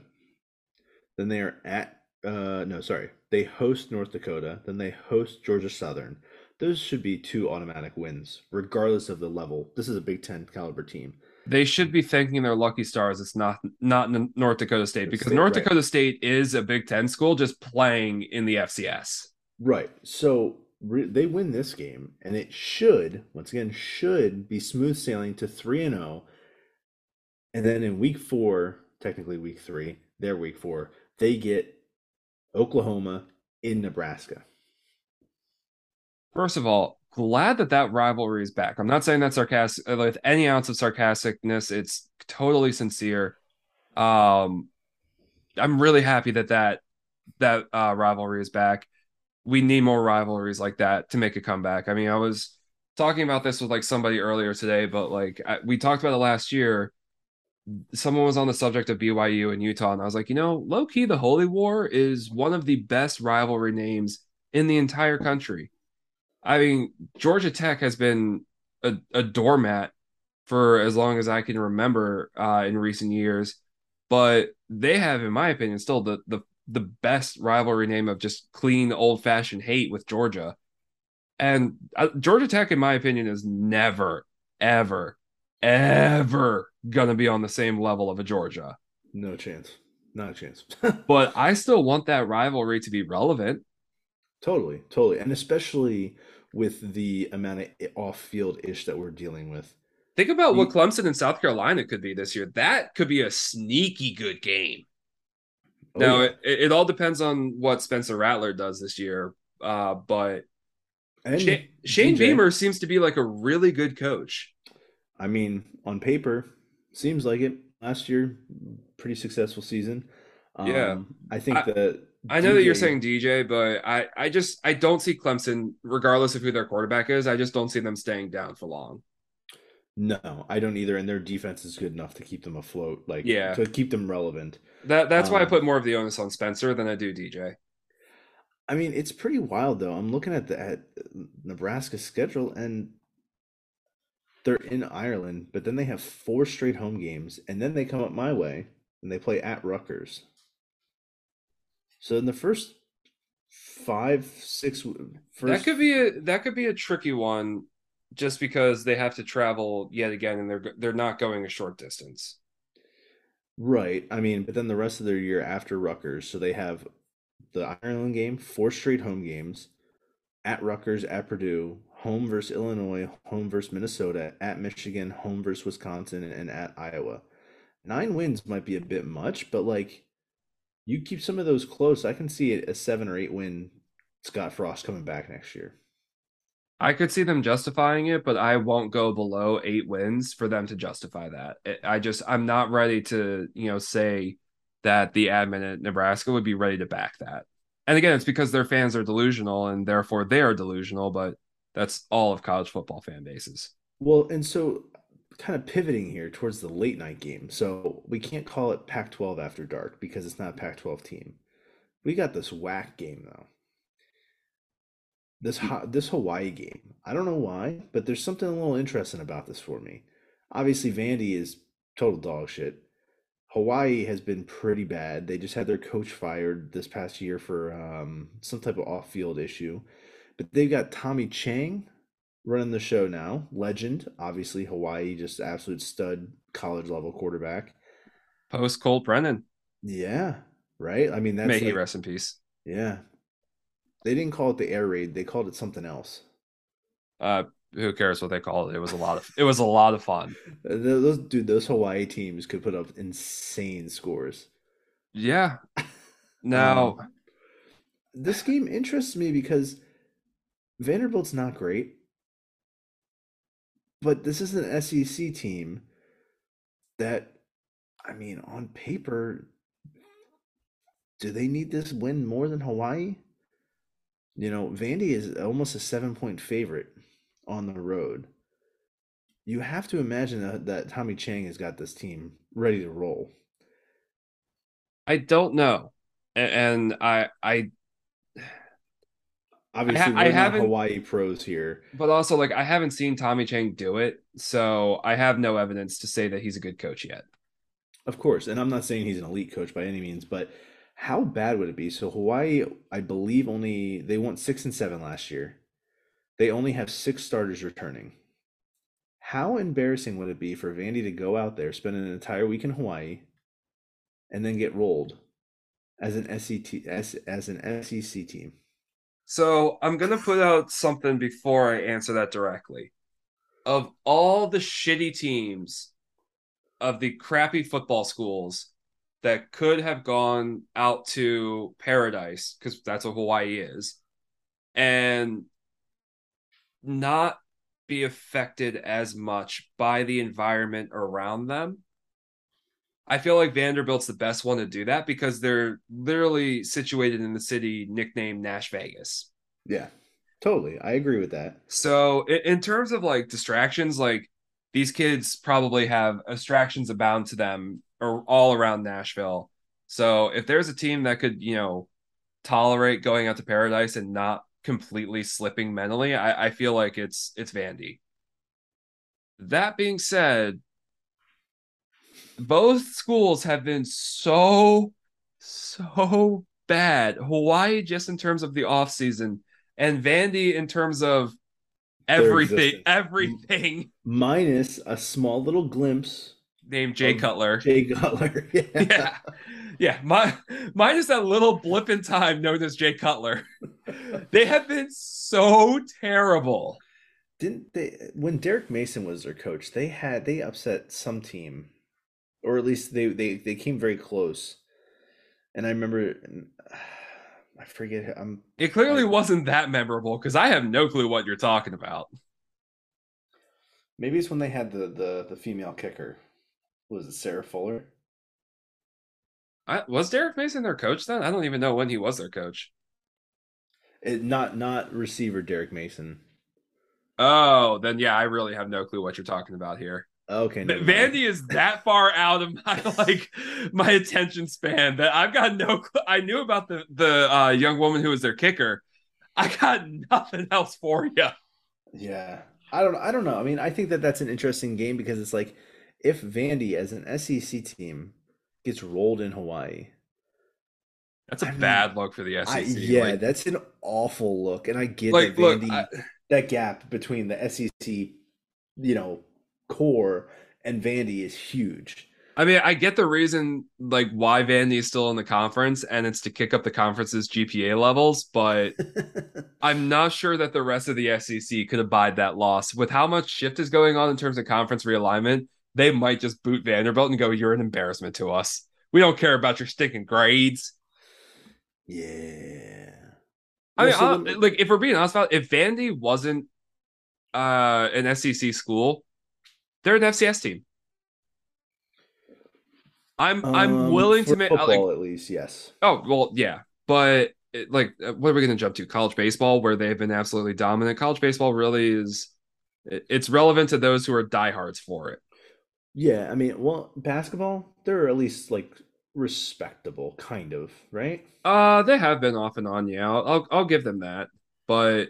Then they are at, uh, no, sorry. They host North Dakota. Then they host Georgia Southern. those should be two automatic wins, regardless of the level. This is a Big Ten caliber team. They should be thanking their lucky stars. It's not not North Dakota State because State, North right. Dakota State is a Big Ten school, just playing in the FCS. Right. So they win this game, and it should, once again, should be smooth sailing to 3 and 0. And then in week four, technically week three, their week four, they get Oklahoma in Nebraska. First of all, glad that that rivalry is back. I'm not saying that sarcastic with any ounce of sarcasticness. It's totally sincere. Um, I'm really happy that that that uh, rivalry is back. We need more rivalries like that to make a comeback. I mean, I was talking about this with like somebody earlier today, but like I, we talked about it last year. Someone was on the subject of BYU and Utah, and I was like, you know, low key, the Holy War is one of the best rivalry names in the entire country. I mean, Georgia Tech has been a, a doormat for as long as I can remember uh, in recent years, but they have, in my opinion, still the the the best rivalry name of just clean old fashioned hate with Georgia. And uh, Georgia Tech, in my opinion, is never, ever, ever gonna be on the same level of a Georgia. No chance. Not a chance. But I still want that rivalry to be relevant. totally, totally. And especially with the amount of off field ish that we're dealing with. Think about what Clemson and South Carolina could be this year. That could be a sneaky good game. Oh, now, yeah. it, it all depends on what Spencer Rattler does this year. Uh, but and Shane, Shane Beamer seems to be like a really good coach. I mean, on paper, seems like it. Last year, pretty successful season. Um, Yeah. I think I- that I know that you're saying DJ, but I, I just I don't see Clemson, regardless of who their quarterback is, I just don't see them staying down for long. No, I don't either. And their defense is good enough to keep them afloat, like Yeah. to keep them relevant. That that's why I Um, put more of the onus on Spencer than I do DJ. I mean, it's pretty wild though. I'm looking at the at Nebraska's schedule, and they're in Ireland, but then they have four straight home games, and then they come up my way and they play at Rutgers. So in the first five, six, that could be a that could be a tricky one, just because they have to travel yet again, and they're they're not going a short distance. Right. I mean, but then the rest of their year after Rutgers, so they have the Ireland game, four straight home games, at Rutgers, at Purdue, home versus Illinois, home versus Minnesota, at Michigan, home versus Wisconsin, and at Iowa. Nine wins might be a bit much, but like you keep some of those close, I can see a seven or eight win Scott Frost coming back next year. I could see them justifying it, but I won't go below eight wins for them to justify that. I just I'm not ready to you know say that the admin at Nebraska would be ready to back that. And again, it's because their fans are delusional and therefore they are delusional. But that's all of college football fan bases. Well, and so kind of pivoting here towards the late night game. So we can't call it Pac 12 after dark because it's not a Pac 12 team. We got this whack game though. This this Hawaii game. I don't know why, but there's something a little interesting about this for me. Obviously, Vandy is total dog shit. Hawaii has been pretty bad. They just had their coach fired this past year for um, some type of off-field issue. But they've got Timmy Chang running the show now. Legend, obviously Hawaii, just absolute stud college level quarterback. Post Colt Brennan, Yeah, right. I mean that's may he rest in peace. yeah. They didn't call it the air raid. They called it something else. Uh, who cares what they call it? It was a lot of it was a lot of fun. Those dude, those Hawaii teams could put up insane scores. Yeah. Now, Um, this game interests me because Vanderbilt's not great, but this is an SEC team that, I mean, on paper, do they need this win more than Hawaii? You know, Vandy is almost a seven point favorite on the road. You have to imagine that, that Timmy Chang has got this team ready to roll. I don't know, and I I Obviously, I not haven't- Hawaii pros here. But also, like, I haven't seen Timmy Chang do it, so I have no evidence to say that he's a good coach yet. Of course, and I'm not saying he's an elite coach by any means, but how bad would it be? So Hawaii, I believe, only they went six and seven last year. They only have six starters returning. How embarrassing would it be for Vandy to go out there, spend an entire week in Hawaii, and then get rolled as an SEC as, as an SEC team? So I'm gonna put out something before I answer that directly. Of all the shitty teams of the crappy football schools that could have gone out to paradise, because that's what Hawaii is, and not be affected as much by the environment around them. I feel like Vanderbilt's the best one to do that because they're literally situated in the city nicknamed Nash Vegas. Yeah, totally. I agree with that. So, in terms of like distractions, like these kids probably have uh, distractions abound to them or all around Nashville. So, if there's a team that could, you know, tolerate going out to paradise and not completely slipping mentally, I, I feel like it's it's Vandy. That being said, both schools have been so so bad. Hawaii just in terms of the off season, and Vandy in terms of everything, everything. Minus a small little glimpse named Jay Cutler. Jay Cutler. Yeah. yeah. Yeah. My minus that little blip in time known as Jay Cutler. they have been so terrible. Didn't they when Derek Mason was their coach, they had they upset some team. Or at least they they, they came very close. And I remember I forget I'm It clearly I, wasn't that memorable because I have no clue what you're talking about. Maybe it's when they had the the the female kicker was it Sarah Fuller? I, was Derek Mason their coach then? I don't even know when he was their coach. It, not not receiver Derek Mason. Oh, then yeah, I really have no clue what you're talking about here. Okay, no, Vandy is that far out of my like my attention span that I've got no. Clue. I knew about the the uh, young woman who was their kicker. I got nothing else for you. Yeah, I don't. I don't know. I mean, I think that that's an interesting game because it's like if Vandy as an SEC team gets rolled in Hawaii, that's a I bad mean, look for the SEC. I, yeah, like, that's an awful look, and I get like, that Vandy look, I, that gap between the SEC, you know, core and Vandy is huge. I mean, I get the reason like why Vandy is still in the conference, and it's to kick up the conference's GPA levels, but I'm not sure that the rest of the SEC could abide that loss. With how much shift is going on in terms of conference realignment, they might just boot Vanderbilt and go, You're an embarrassment to us. We don't care about your stinking grades. Yeah. I mean, uh, like if we're being honest about it, if Vandy wasn't uh an SEC school, they're an FCS team. I'm um, I'm willing to make football like, at least, yes. Oh well, yeah, but it, like, uh, what are we going to jump to? College baseball, where they've been absolutely dominant. College baseball really is. It's relevant to those who are diehards for it. Yeah, I mean, well, basketball, they're at least like respectable, kind of, right? Uh, they have been off and on. Yeah, I'll I'll, I'll give them that. But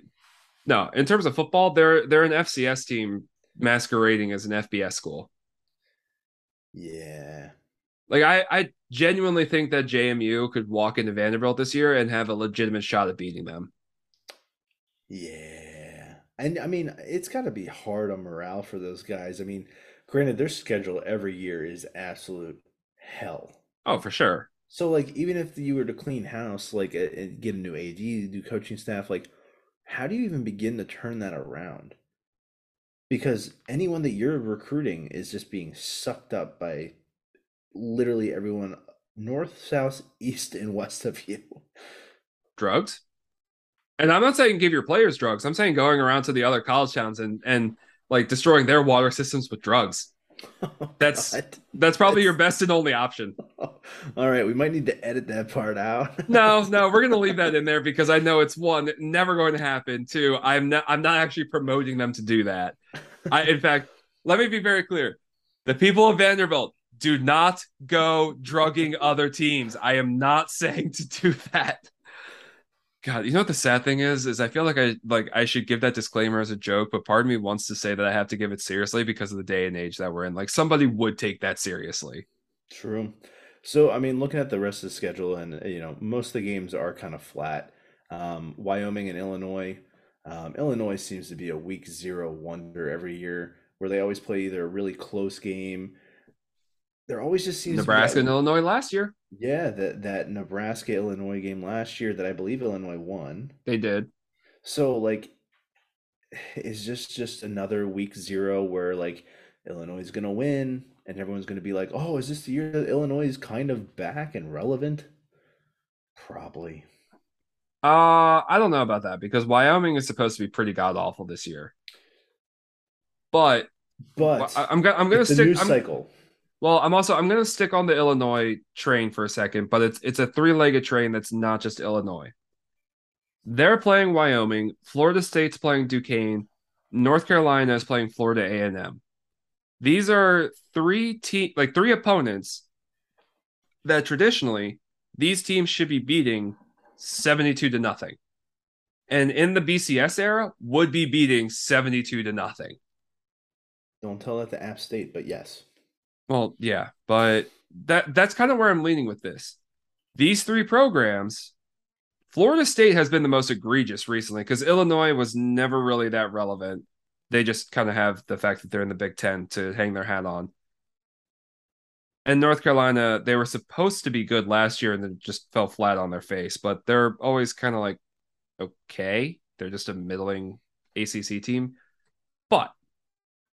no, in terms of football, they're they're an FCS team masquerading as an FBS school. Yeah. Like I, I genuinely think that JMU could walk into Vanderbilt this year and have a legitimate shot at beating them. Yeah. And I mean, it's got to be hard on morale for those guys. I mean, granted, their schedule every year is absolute hell. Oh, for sure. So, like, even if you were to clean house, like, get a new AD, new coaching staff, like, how do you even begin to turn that around? Because anyone that you're recruiting is just being sucked up by literally everyone north, south, east, and west of you. Drugs? And I'm not saying give your players drugs. I'm saying going around to the other college towns and and like destroying their water systems with drugs. Oh, that's God. that's probably your best and only option. All right, we might need to edit that part out. no, no, we're gonna leave that in there because I know it's one never going to happen. Two, I'm not I'm not actually promoting them to do that. I, in fact, let me be very clear: the people of Vanderbilt do not go drugging other teams. I am not saying to do that. God, you know what the sad thing is? Is I feel like I like I should give that disclaimer as a joke, but part of me wants to say that I have to give it seriously because of the day and age that we're in. Like somebody would take that seriously. True. So I mean, looking at the rest of the schedule, and you know, most of the games are kind of flat. Um, Wyoming and Illinois, Um, Illinois seems to be a week zero wonder every year, where they always play either a really close game. There always just seems Nebraska and Illinois last year. yeah that that Nebraska Illinois game last year that I believe Illinois won. They did. So like, is just just another week zero where like Illinois is gonna win and everyone's gonna be like, oh, is this the year that Illinois is kind of back and relevant? Probably. Uh, I don't know about that because Wyoming is supposed to be pretty god awful this year. But But I- I'm gonna I'm gonna stick. I'm, cycle. Well, I'm also I'm gonna stick on the Illinois train for a second, but it's it's a three legged train that's not just Illinois. They're playing Wyoming. Florida State's playing Duquesne. North Carolina is playing Florida A and M. These are three te- like three opponents that traditionally these teams should be beating 72 to nothing. And in the BCS era would be beating 72 to nothing. Don't tell that to App State, but yes. Well, yeah, but that that's kind of where I'm leaning with this. These three programs, Florida State has been the most egregious recently because Illinois was never really that relevant. They just kind of have the fact that they're in the Big Ten to hang their hat on. And North Carolina, they were supposed to be good last year and then just fell flat on their face, but they're always kind of like okay. They're just a middling ACC team. But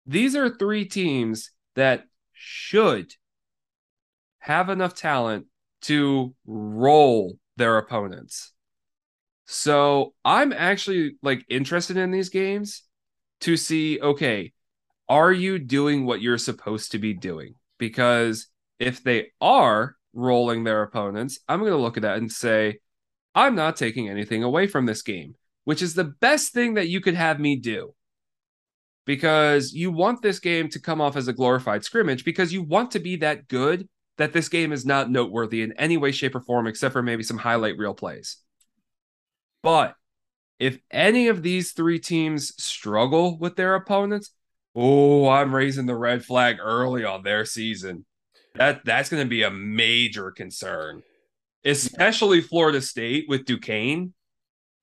these are three teams that should have enough talent to roll their opponents. So I'm actually like interested in these games to see okay, are you doing what you're supposed to be doing? Because if they are rolling their opponents, I'm going to look at that and say, I'm not taking anything away from this game, which is the best thing that you could have me do because you want this game to come off as a glorified scrimmage because you want to be that good that this game is not noteworthy in any way, shape, or form, except for maybe some highlight reel plays. But if any of these three teams struggle with their opponents, oh, I'm raising the red flag early on their season. That that's going to be a major concern, especially Florida State with Duquesne.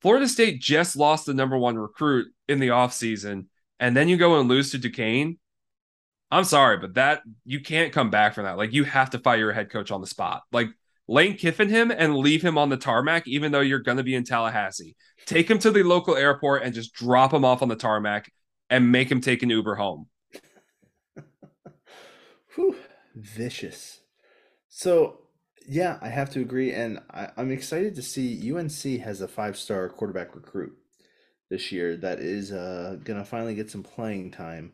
Florida State just lost the number one recruit in the offseason and then you go and lose to Duquesne, I'm sorry, but that you can't come back from that. Like you have to fire your head coach on the spot. Like Lane Kiffin him and leave him on the tarmac, even though you're gonna be in Tallahassee. Take him to the local airport and just drop him off on the tarmac and make him take an Uber home. Whew, vicious. So yeah, I have to agree, and I, I'm excited to see UNC has a five-star quarterback recruit this year that is uh, gonna finally get some playing time.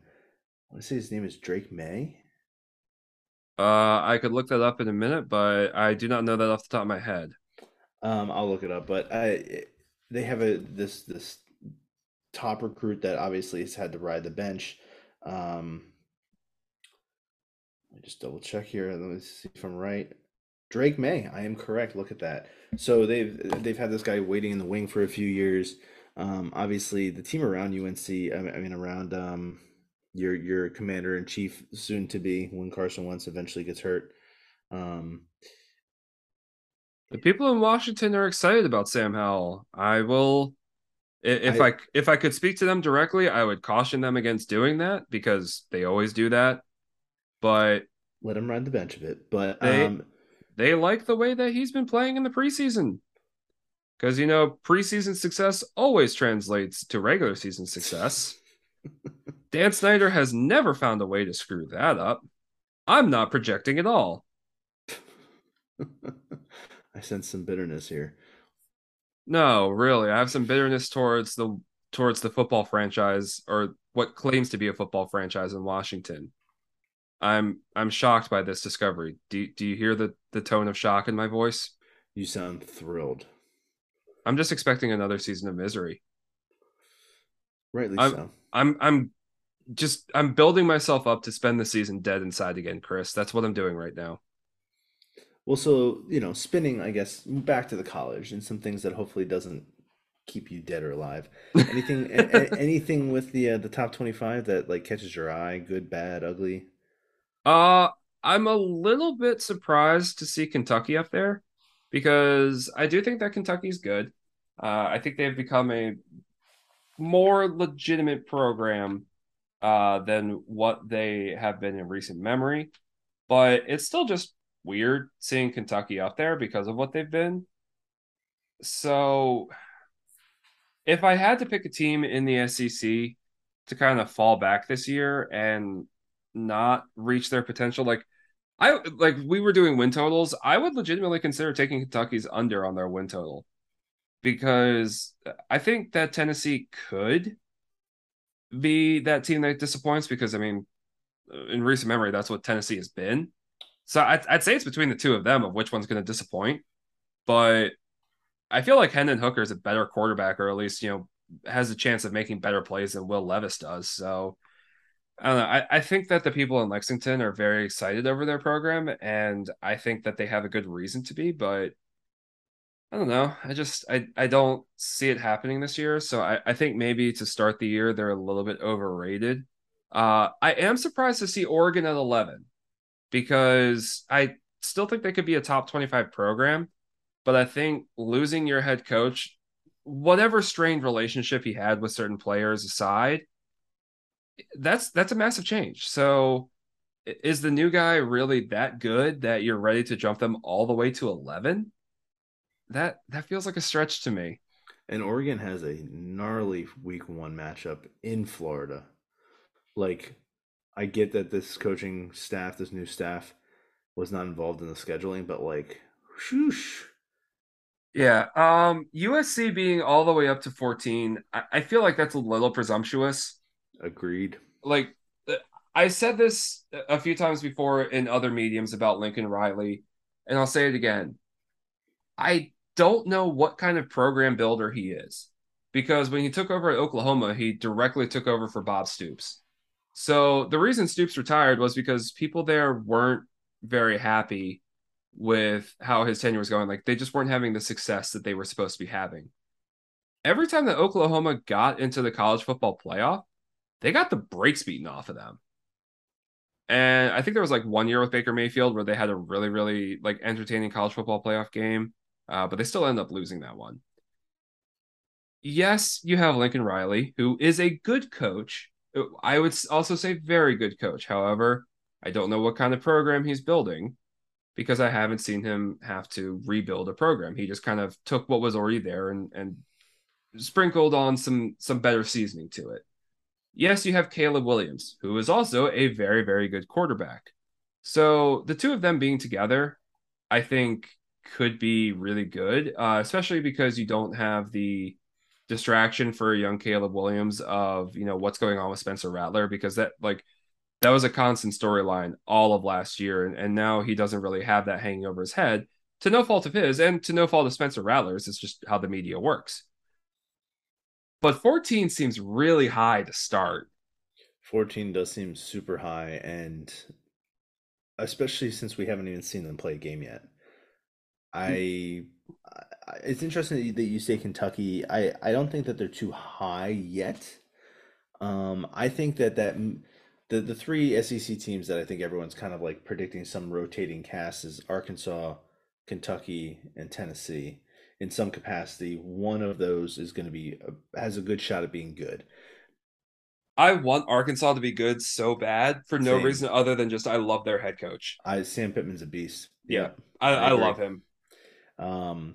I to say his name is Drake Maye. Uh, I could look that up in a minute, but I do not know that off the top of my head. Um, I'll look it up, but I they have a this this top recruit that obviously has had to ride the bench. Um, let me just double check here. Let me see if I'm right. Drake Maye, I am correct. Look at that. So they've they've had this guy waiting in the wing for a few years. Um, obviously, the team around UNC, I mean, around um, your your commander in chief, soon to be when Carson Wentz eventually gets hurt. Um, The people in Washington are excited about Sam Howell. I will if I- I if I could speak to them directly, I would caution them against doing that because they always do that. But let him ride the bench a bit, but They- um, they like the way that he's been playing in the preseason. Because you know, preseason success always translates to regular season success. Dan Snyder has never found a way to screw that up. I'm not projecting at all. I sense some bitterness here. No, really. I have some bitterness towards the towards the football franchise or what claims to be a football franchise in Washington. I'm I'm shocked by this discovery. Do do you hear the the tone of shock in my voice? You sound thrilled. I'm just expecting another season of misery. Rightly I'm- so. I'm I'm just I'm building myself up to spend the season dead inside again, Chris. That's what I'm doing right now. Well, so you know, spinning, I guess, back to the college and some things that hopefully doesn't keep you dead or alive. Anything, a- a- anything with the uh, the top twenty five that like catches your eye, good, bad, ugly. Uh I'm a little bit surprised to see Kentucky up there because I do think that Kentucky's good. Uh, I think they've become a more legitimate program uh, than what they have been in recent memory. But it's still just weird seeing Kentucky up there because of what they've been. So if I had to pick a team in the SEC to kind of fall back this year and not reach their potential, like I like we were doing win totals, I would legitimately consider taking Kentucky's under on their win total because I think that Tennessee could be that team that disappoints because I mean, uh, in recent memory, that's what Tennessee has been. So I'd, I'd say it's between the two of them of which one's going to disappoint. But I feel like Hendon Hooker is a better quarterback, or at least you know has a chance of making better plays than Will Levis does. So I don't know. I, I think that the people in Lexington are very excited over their program, and I think that they have a good reason to be. But I don't know. I just I I don't see it happening this year. So I, I think maybe to start the year they're a little bit overrated. Uh, I am surprised to see Oregon at eleven because I still think they could be a top twenty five program, but I think losing your head coach, whatever strained relationship he had with certain players aside, that's that's a massive change. So is the new guy really that good that you're ready to jump them all the way to eleven? that that feels like a stretch to me. And Oregon has a gnarly week one matchup in Florida. Like, I get that this coaching staff, this new staff, was not involved in the scheduling, but like, shoosh. Yeah. Um, USC being all the way up to 14, I, I feel like that's a little presumptuous. Agreed. Like, uh, I said this a few times before in other mediums about Lincoln Riley, and I'll say it again. I don't know what kind of program builder he is because when he took over at Oklahoma, he directly took over for Bob Stoops. So the reason Stoops retired was because people there weren't very happy with how his tenure was going. Like they just weren't having the success that they were supposed to be having. Every time that Oklahoma got into the college football playoff, they got the brakes beaten off of them. And I think there was like one year with Baker Mayfield where they had a really, really like entertaining college football playoff game uh, but they still end up losing that one. Yes, you have Lincoln Riley, who is a good coach. I would also say very good coach. However, I don't know what kind of program he's building because I haven't seen him have to rebuild a program. He just kind of took what was already there and and sprinkled on some some better seasoning to it. Yes, you have Caleb Williams, who is also a very very good quarterback. So the two of them being together, I think could be really good, uh, especially because you don't have the distraction for young Caleb Williams of you know what's going on with Spencer Rattler because that like that was a constant storyline all of last year, and, and now he doesn't really have that hanging over his head to no fault of his and to no fault of Spencer Rattler's. It's just how the media works. But 14 seems really high to start. 14 does seem super high, and especially since we haven't even seen them play a game yet. I, I it's interesting that you say Kentucky. I I don't think that they're too high yet. Um, I think that that the the three SEC teams that I think everyone's kind of like predicting some rotating cast is Arkansas, Kentucky, and Tennessee. In some capacity, one of those is going to be has a good shot at being good. I want Arkansas to be good so bad for no Same. reason other than just I love their head coach. I Sam Pittman's a beast. Yeah, I, I, I love him. Um,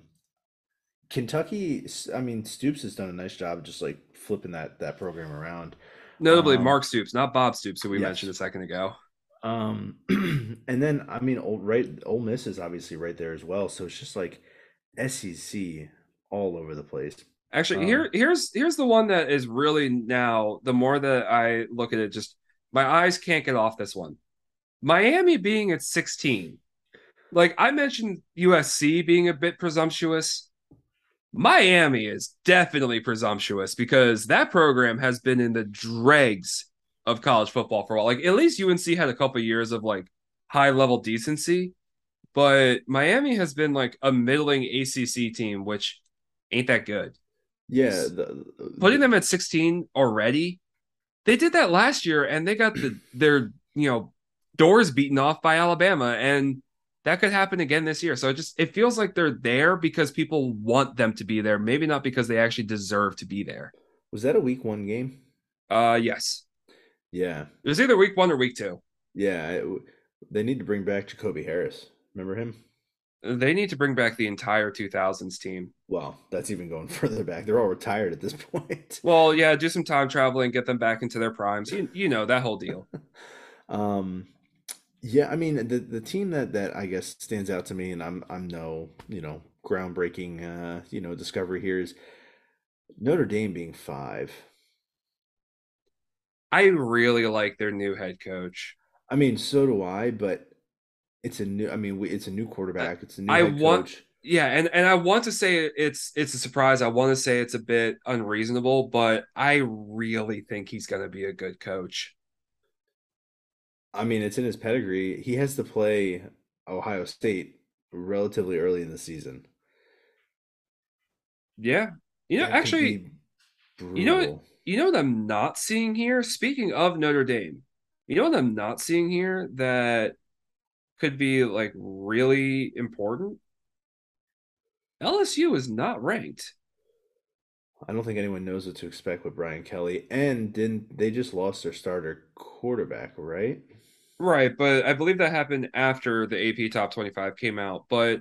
Kentucky, I mean, Stoops has done a nice job just like flipping that that program around. Notably, um, Mark Stoops, not Bob Stoops, who we yes. mentioned a second ago. Um, and then I mean, old right, Ole Miss is obviously right there as well. So it's just like SEC all over the place. Actually, um, here here's here's the one that is really now. The more that I look at it, just my eyes can't get off this one. Miami being at 16 like I mentioned USC being a bit presumptuous. Miami is definitely presumptuous because that program has been in the dregs of college football for a while. Like at least UNC had a couple years of like high level decency, but Miami has been like a middling ACC team, which ain't that good. Yeah, the, the, putting them at 16 already. They did that last year and they got the their, you know, doors beaten off by Alabama and that could happen again this year. So it just it feels like they're there because people want them to be there, maybe not because they actually deserve to be there. Was that a week one game? Uh, yes. Yeah. It was either week one or week two. Yeah. It, they need to bring back Jacory Harris. Remember him? They need to bring back the entire 2000s team. Well, that's even going further back. They're all retired at this point. Well, yeah, do some time traveling, get them back into their primes. You, you know that whole deal. um, yeah, I mean the the team that that I guess stands out to me, and I'm I'm no you know groundbreaking uh you know discovery here is Notre Dame being five. I really like their new head coach. I mean, so do I, but it's a new. I mean, it's a new quarterback. It's a new I want, coach. yeah, and and I want to say it's it's a surprise. I want to say it's a bit unreasonable, but I really think he's going to be a good coach. I mean, it's in his pedigree. He has to play Ohio State relatively early in the season. Yeah, you know, That actually, you know. You know what I'm not seeing here? Speaking of Notre Dame, you know what I'm not seeing here that could be like really important? LSU is not ranked. I don't think anyone knows what to expect with Brian Kelly. And didn't they just lost their starter quarterback, right? Right, but I believe that happened after the AP Top 25 came out. But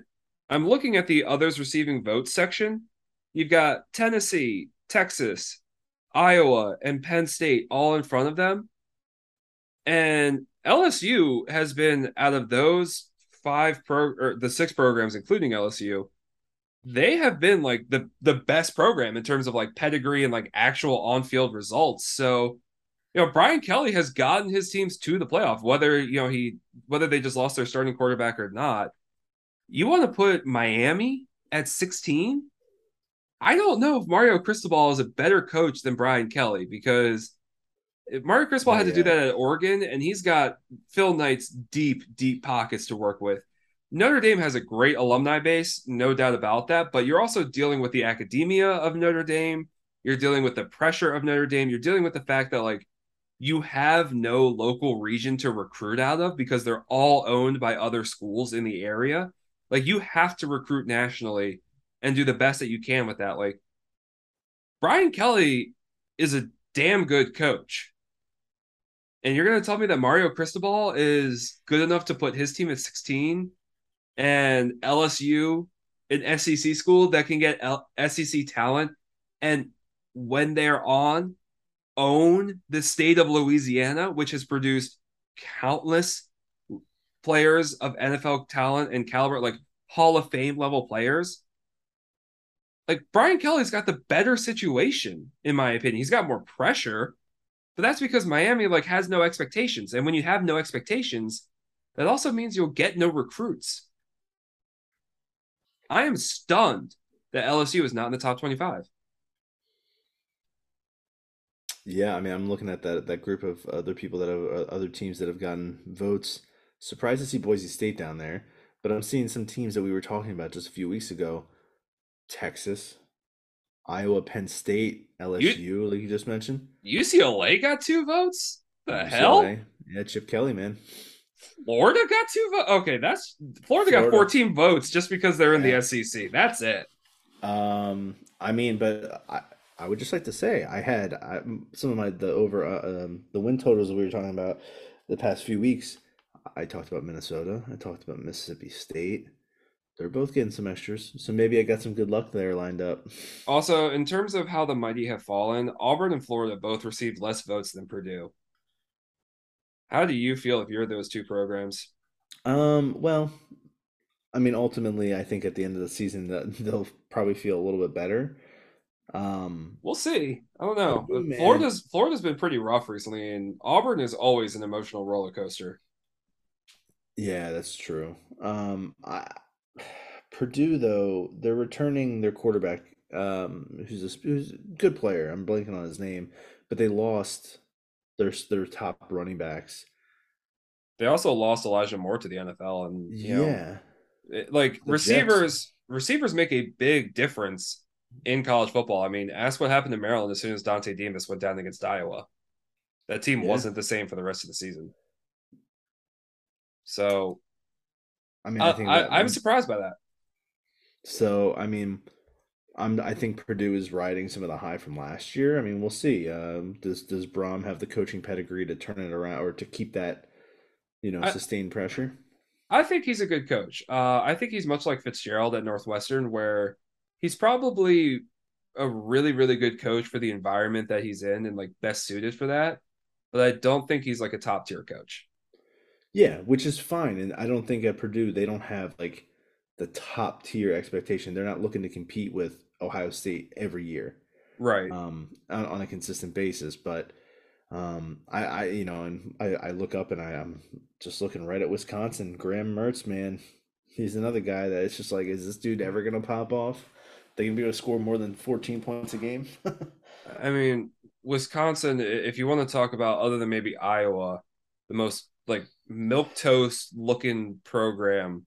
I'm looking at the others receiving votes section. You've got Tennessee, Texas, Iowa, and Penn State all in front of them. And LSU has been out of those five pro or the six programs, including LSU, they have been like the the best program in terms of like pedigree and like actual on-field results. So, you know, Brian Kelly has gotten his teams to the playoff, whether you know he whether they just lost their starting quarterback or not. You want to put Miami at 16? I don't know if Mario Cristobal is a better coach than Brian Kelly because Mario Cristobal Oh had to do that at Oregon, and he's got Phil Knight's deep, deep pockets to work with. Notre Dame has a great alumni base, no doubt about that. But you're also dealing with the academia of Notre Dame. You're dealing with the pressure of Notre Dame. You're dealing with the fact that like you have no local region to recruit out of because they're all owned by other schools in the area. Like you have to recruit nationally and do the best that you can with that. Like Brian Kelly is a damn good coach. And you're going to tell me that Mario Cristobal is good enough to put his team at 16 and LSU, an SEC school that can get L- SEC talent, and when they're on, own the state of Louisiana, which has produced countless players of NFL talent and caliber, like Hall of Fame level players. Like Brian Kelly's got the better situation, in my opinion. He's got more pressure, but that's because Miami like has no expectations. And when you have no expectations, that also means you'll get no recruits. I am stunned that LSU is not in the top 25. Yeah, I mean, I'm looking at that that group of other people that have uh, other teams that have gotten votes. Surprised to see Boise State down there, but I'm seeing some teams that we were talking about just a few weeks ago. Texas, Iowa, Penn State, LSU, like you just mentioned. UCLA got two votes? The hell? UCLA. Yeah, Chip Kelly, man. Florida got two votes? Okay, that's Florida, got Florida. 14 votes just because they're in Yeah. the SEC. That's it. Um, I mean, but I I would just like to say I had I, some of my the over uh, um, the win totals that we were talking about the past few weeks. I talked about Minnesota. I talked about Mississippi State. They're both getting some extras, so maybe I got some good luck there lined up. Also, in terms of how the mighty have fallen, Auburn and Florida both received less votes than Purdue. How do you feel if you're those two programs? Um, well, I mean, ultimately, I think at the end of the season that they'll probably feel a little bit better. Um, We'll see. I don't know. Purdue. Florida's Florida's been pretty rough recently, and Auburn is always an emotional roller coaster. Yeah, that's true. Um, I, Purdue though, they're returning their quarterback, um, who's a, who's a good player. I'm blanking on his name, but they lost their their top running backs. They also lost Elijah Moore to the NFL, and you know, Yeah, it- like The receivers receivers make a big difference in college football. I mean, ask what happened to Maryland as soon as Dontay Demus went down against Iowa. That team Yeah. wasn't the same for the rest of the season. So I mean, I, I think I, I'm surprised by that. so. I mean, I'm, I think Purdue is riding some of the high from last year. I mean, we'll see. Um, does does Brohm have the coaching pedigree to turn it around or to keep that, you know, I, sustained pressure? I think he's a good coach. Uh, I think he's much like Fitzgerald at Northwestern, where he's probably a really, really good coach for the environment that he's in and like best suited for that. But I don't think he's like a top tier coach. Yeah, which is fine. And I don't think at Purdue they don't have like the top tier expectation. They're not looking to compete with Ohio State every year, right? Um, on, on a consistent basis. But um, I, I, you know, and I, I look up and I, am just looking right at Wisconsin. Graham Mertz, man, he's another guy that it's just like, is this dude ever gonna pop off? They gonna be able to score more than 14 points a game? I mean, Wisconsin. If you want to talk about other than maybe Iowa, the most like milk toast looking program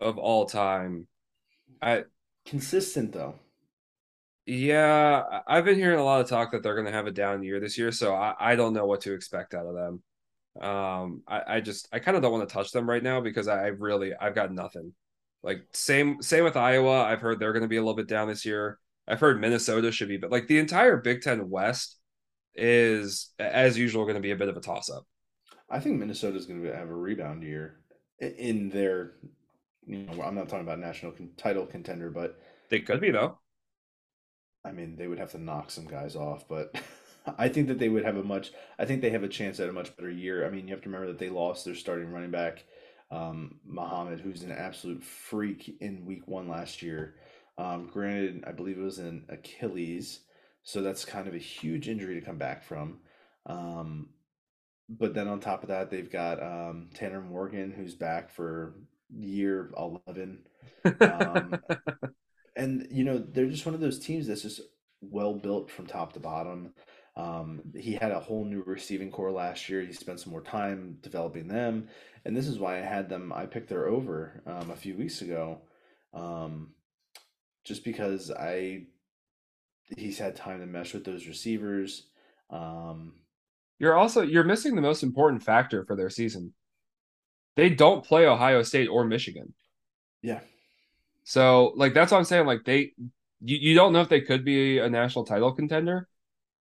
of all time. I consistent though. Yeah, I've been hearing a lot of talk that they're going to have a down year this year, so I, I don't know what to expect out of them. Um, I, I just I kind of don't want to touch them right now because I really I've got nothing. Like same same with Iowa. I've heard they're going to be a little bit down this year. I've heard Minnesota should be, but like the entire Big Ten West is as usual going to be a bit of a toss up. I think Minnesota is going to have a rebound year in their. You know, I'm not talking about national title contender, but they could be though. I mean, they would have to knock some guys off, but I think that they would have a much. I think they have a chance at a much better year. I mean, you have to remember that they lost their starting running back, um, Muhammad, who's an absolute freak in Week One last year. Um, granted, I believe it was an Achilles, so that's kind of a huge injury to come back from. Um, but then on top of that, they've got um, Tanner Morgan, who's back for year eleven. Um, and you know they're just one of those teams that's just well built from top to bottom. Um, he had a whole new receiving corps last year. He spent some more time developing them, and this is why I had them. I picked their over um, a few weeks ago, um, just because I he's had time to mesh with those receivers. Um, you're also you're missing the most important factor for their season. They don't play Ohio State or Michigan. Yeah, so like that's what I'm saying. Like they you, you don't know if they could be a national title contender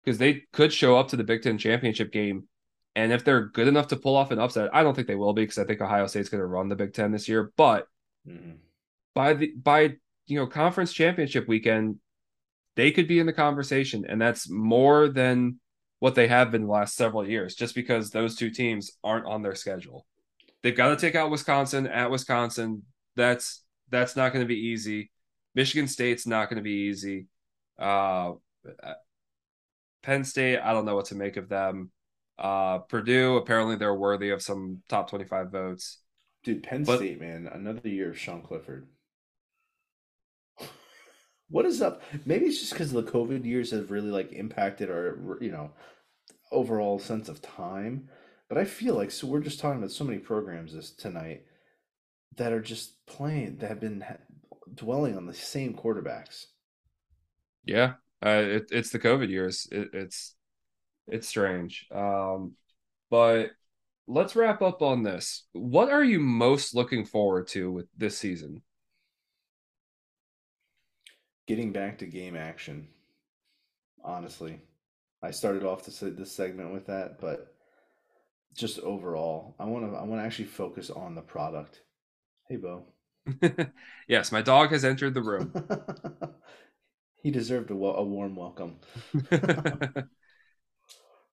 because they could show up to the Big Ten championship game. And if they're good enough to pull off an upset, I don't think they will be because I think Ohio State's going to run the Big Ten this year. But mm-hmm. by the by, you know, conference championship weekend, they could be in the conversation, and that's more than what they have been the last several years. Just because those two teams aren't on their schedule, they've got to take out Wisconsin at Wisconsin. That's that's not going to be easy. Michigan State's not going to be easy. Uh, Penn State, I don't know what to make of them. Uh, Purdue, apparently they're worthy of some top 25 votes. Dude, Penn but, State, man, another year of Sean Clifford. What is up? Maybe it's just because the COVID years have really like impacted our, you know, overall sense of time. But I feel like so we're just talking about so many programs this tonight that are just playing that have been dwelling on the same quarterbacks. Yeah, uh, it, it's the COVID years. It, it's it's strange. Um, but let's wrap up on this. What are you most looking forward to with this season? Getting back to game action. Honestly, I started off this this segment with that, but just overall, I want to I want to actually focus on the product Hey, Bo. yes, my dog has entered the room. he deserved a, a warm welcome. well,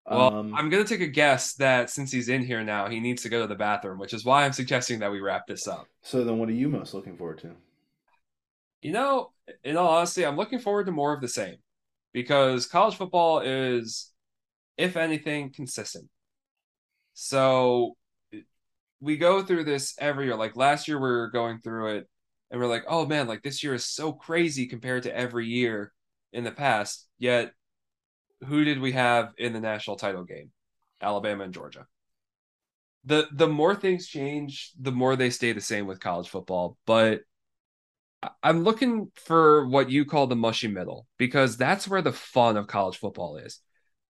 um, I'm going to take a guess that since he's in here now, he needs to go to the bathroom, which is why I'm suggesting that we wrap this up. So, then what are you most looking forward to? You know, in all honesty, I'm looking forward to more of the same because college football is, if anything, consistent. So we go through this every year. Like last year, we were going through it, and we're like, oh man, like this year is so crazy compared to every year in the past. Yet, who did we have in the national title game? Alabama and Georgia. The the more things change, the more they stay the same with college football. But I'm looking for what you call the mushy middle because that's where the fun of college football is.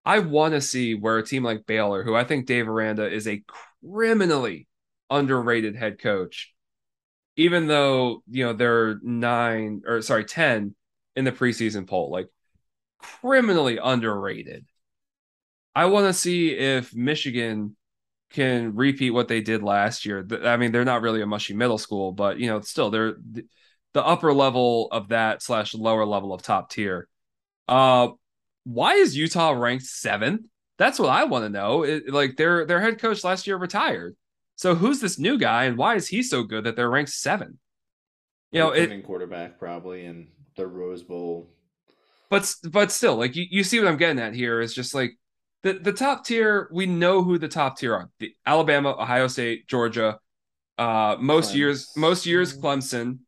I want to see where a team like Baylor, who I think Dave Aranda is a criminally underrated head coach. Even though, you know, they're nine or sorry, 10 in the preseason poll, like criminally underrated. I want to see if Michigan can repeat what they did last year. I mean, they're not really a mushy middle school, but you know, still they're the upper level of that slash lower level of top tier. Uh, why is Utah ranked seventh? That's what I want to know. It, like their their head coach last year retired. So who's this new guy, and why is he so good that they're ranked seven? You know, it, quarterback probably in the Rose Bowl. But but still, like you, you see what I'm getting at here is just like the the top tier. We know who the top tier are: the Alabama, Ohio State, Georgia. Uh, most Clemson. years, most years, Clemson.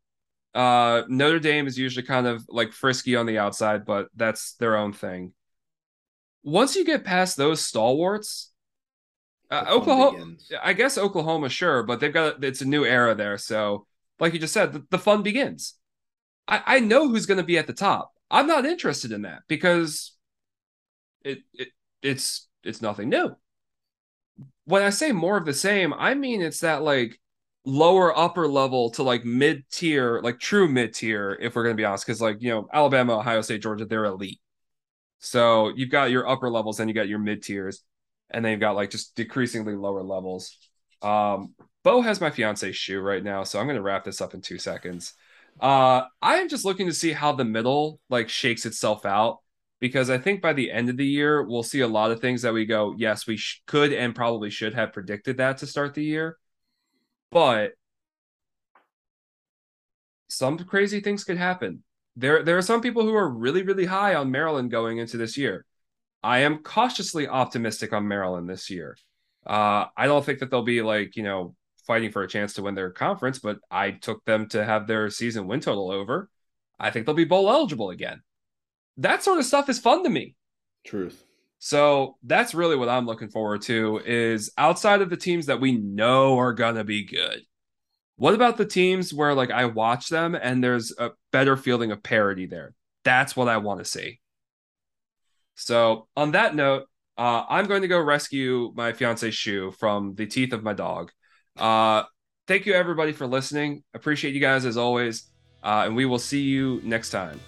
Uh, Notre Dame is usually kind of like frisky on the outside, but that's their own thing. Once you get past those stalwarts, uh, Oklahoma, begins. I guess Oklahoma, sure, but they've got it's a new era there. So, like you just said, the, the fun begins. I, I know who's going to be at the top. I'm not interested in that because it, it it's it's nothing new. When I say more of the same, I mean it's that like lower upper level to like mid tier, like true mid tier, if we're gonna be honest, because like you know Alabama, Ohio State, Georgia, they're elite. So you've got your upper levels, and you got your mid tiers, and then you've got like just decreasingly lower levels. Um, Bo has my fiance shoe right now, so I'm gonna wrap this up in two seconds. Uh, I am just looking to see how the middle like shakes itself out because I think by the end of the year we'll see a lot of things that we go, yes, we sh- could and probably should have predicted that to start the year but some crazy things could happen. There, there are some people who are really, really high on Maryland going into this year. I am cautiously optimistic on Maryland this year. Uh, I don't think that they'll be like, you know, fighting for a chance to win their conference, but I took them to have their season win total over. I think they'll be bowl eligible again. That sort of stuff is fun to me. Truth. So that's really what I'm looking forward to is outside of the teams that we know are going to be good. What about the teams where like I watch them and there's a better feeling of parity there? That's what I want to see. So on that note, uh, I'm going to go rescue my fiance's shoe from the teeth of my dog. Uh, thank you everybody for listening. Appreciate you guys as always, uh, and we will see you next time.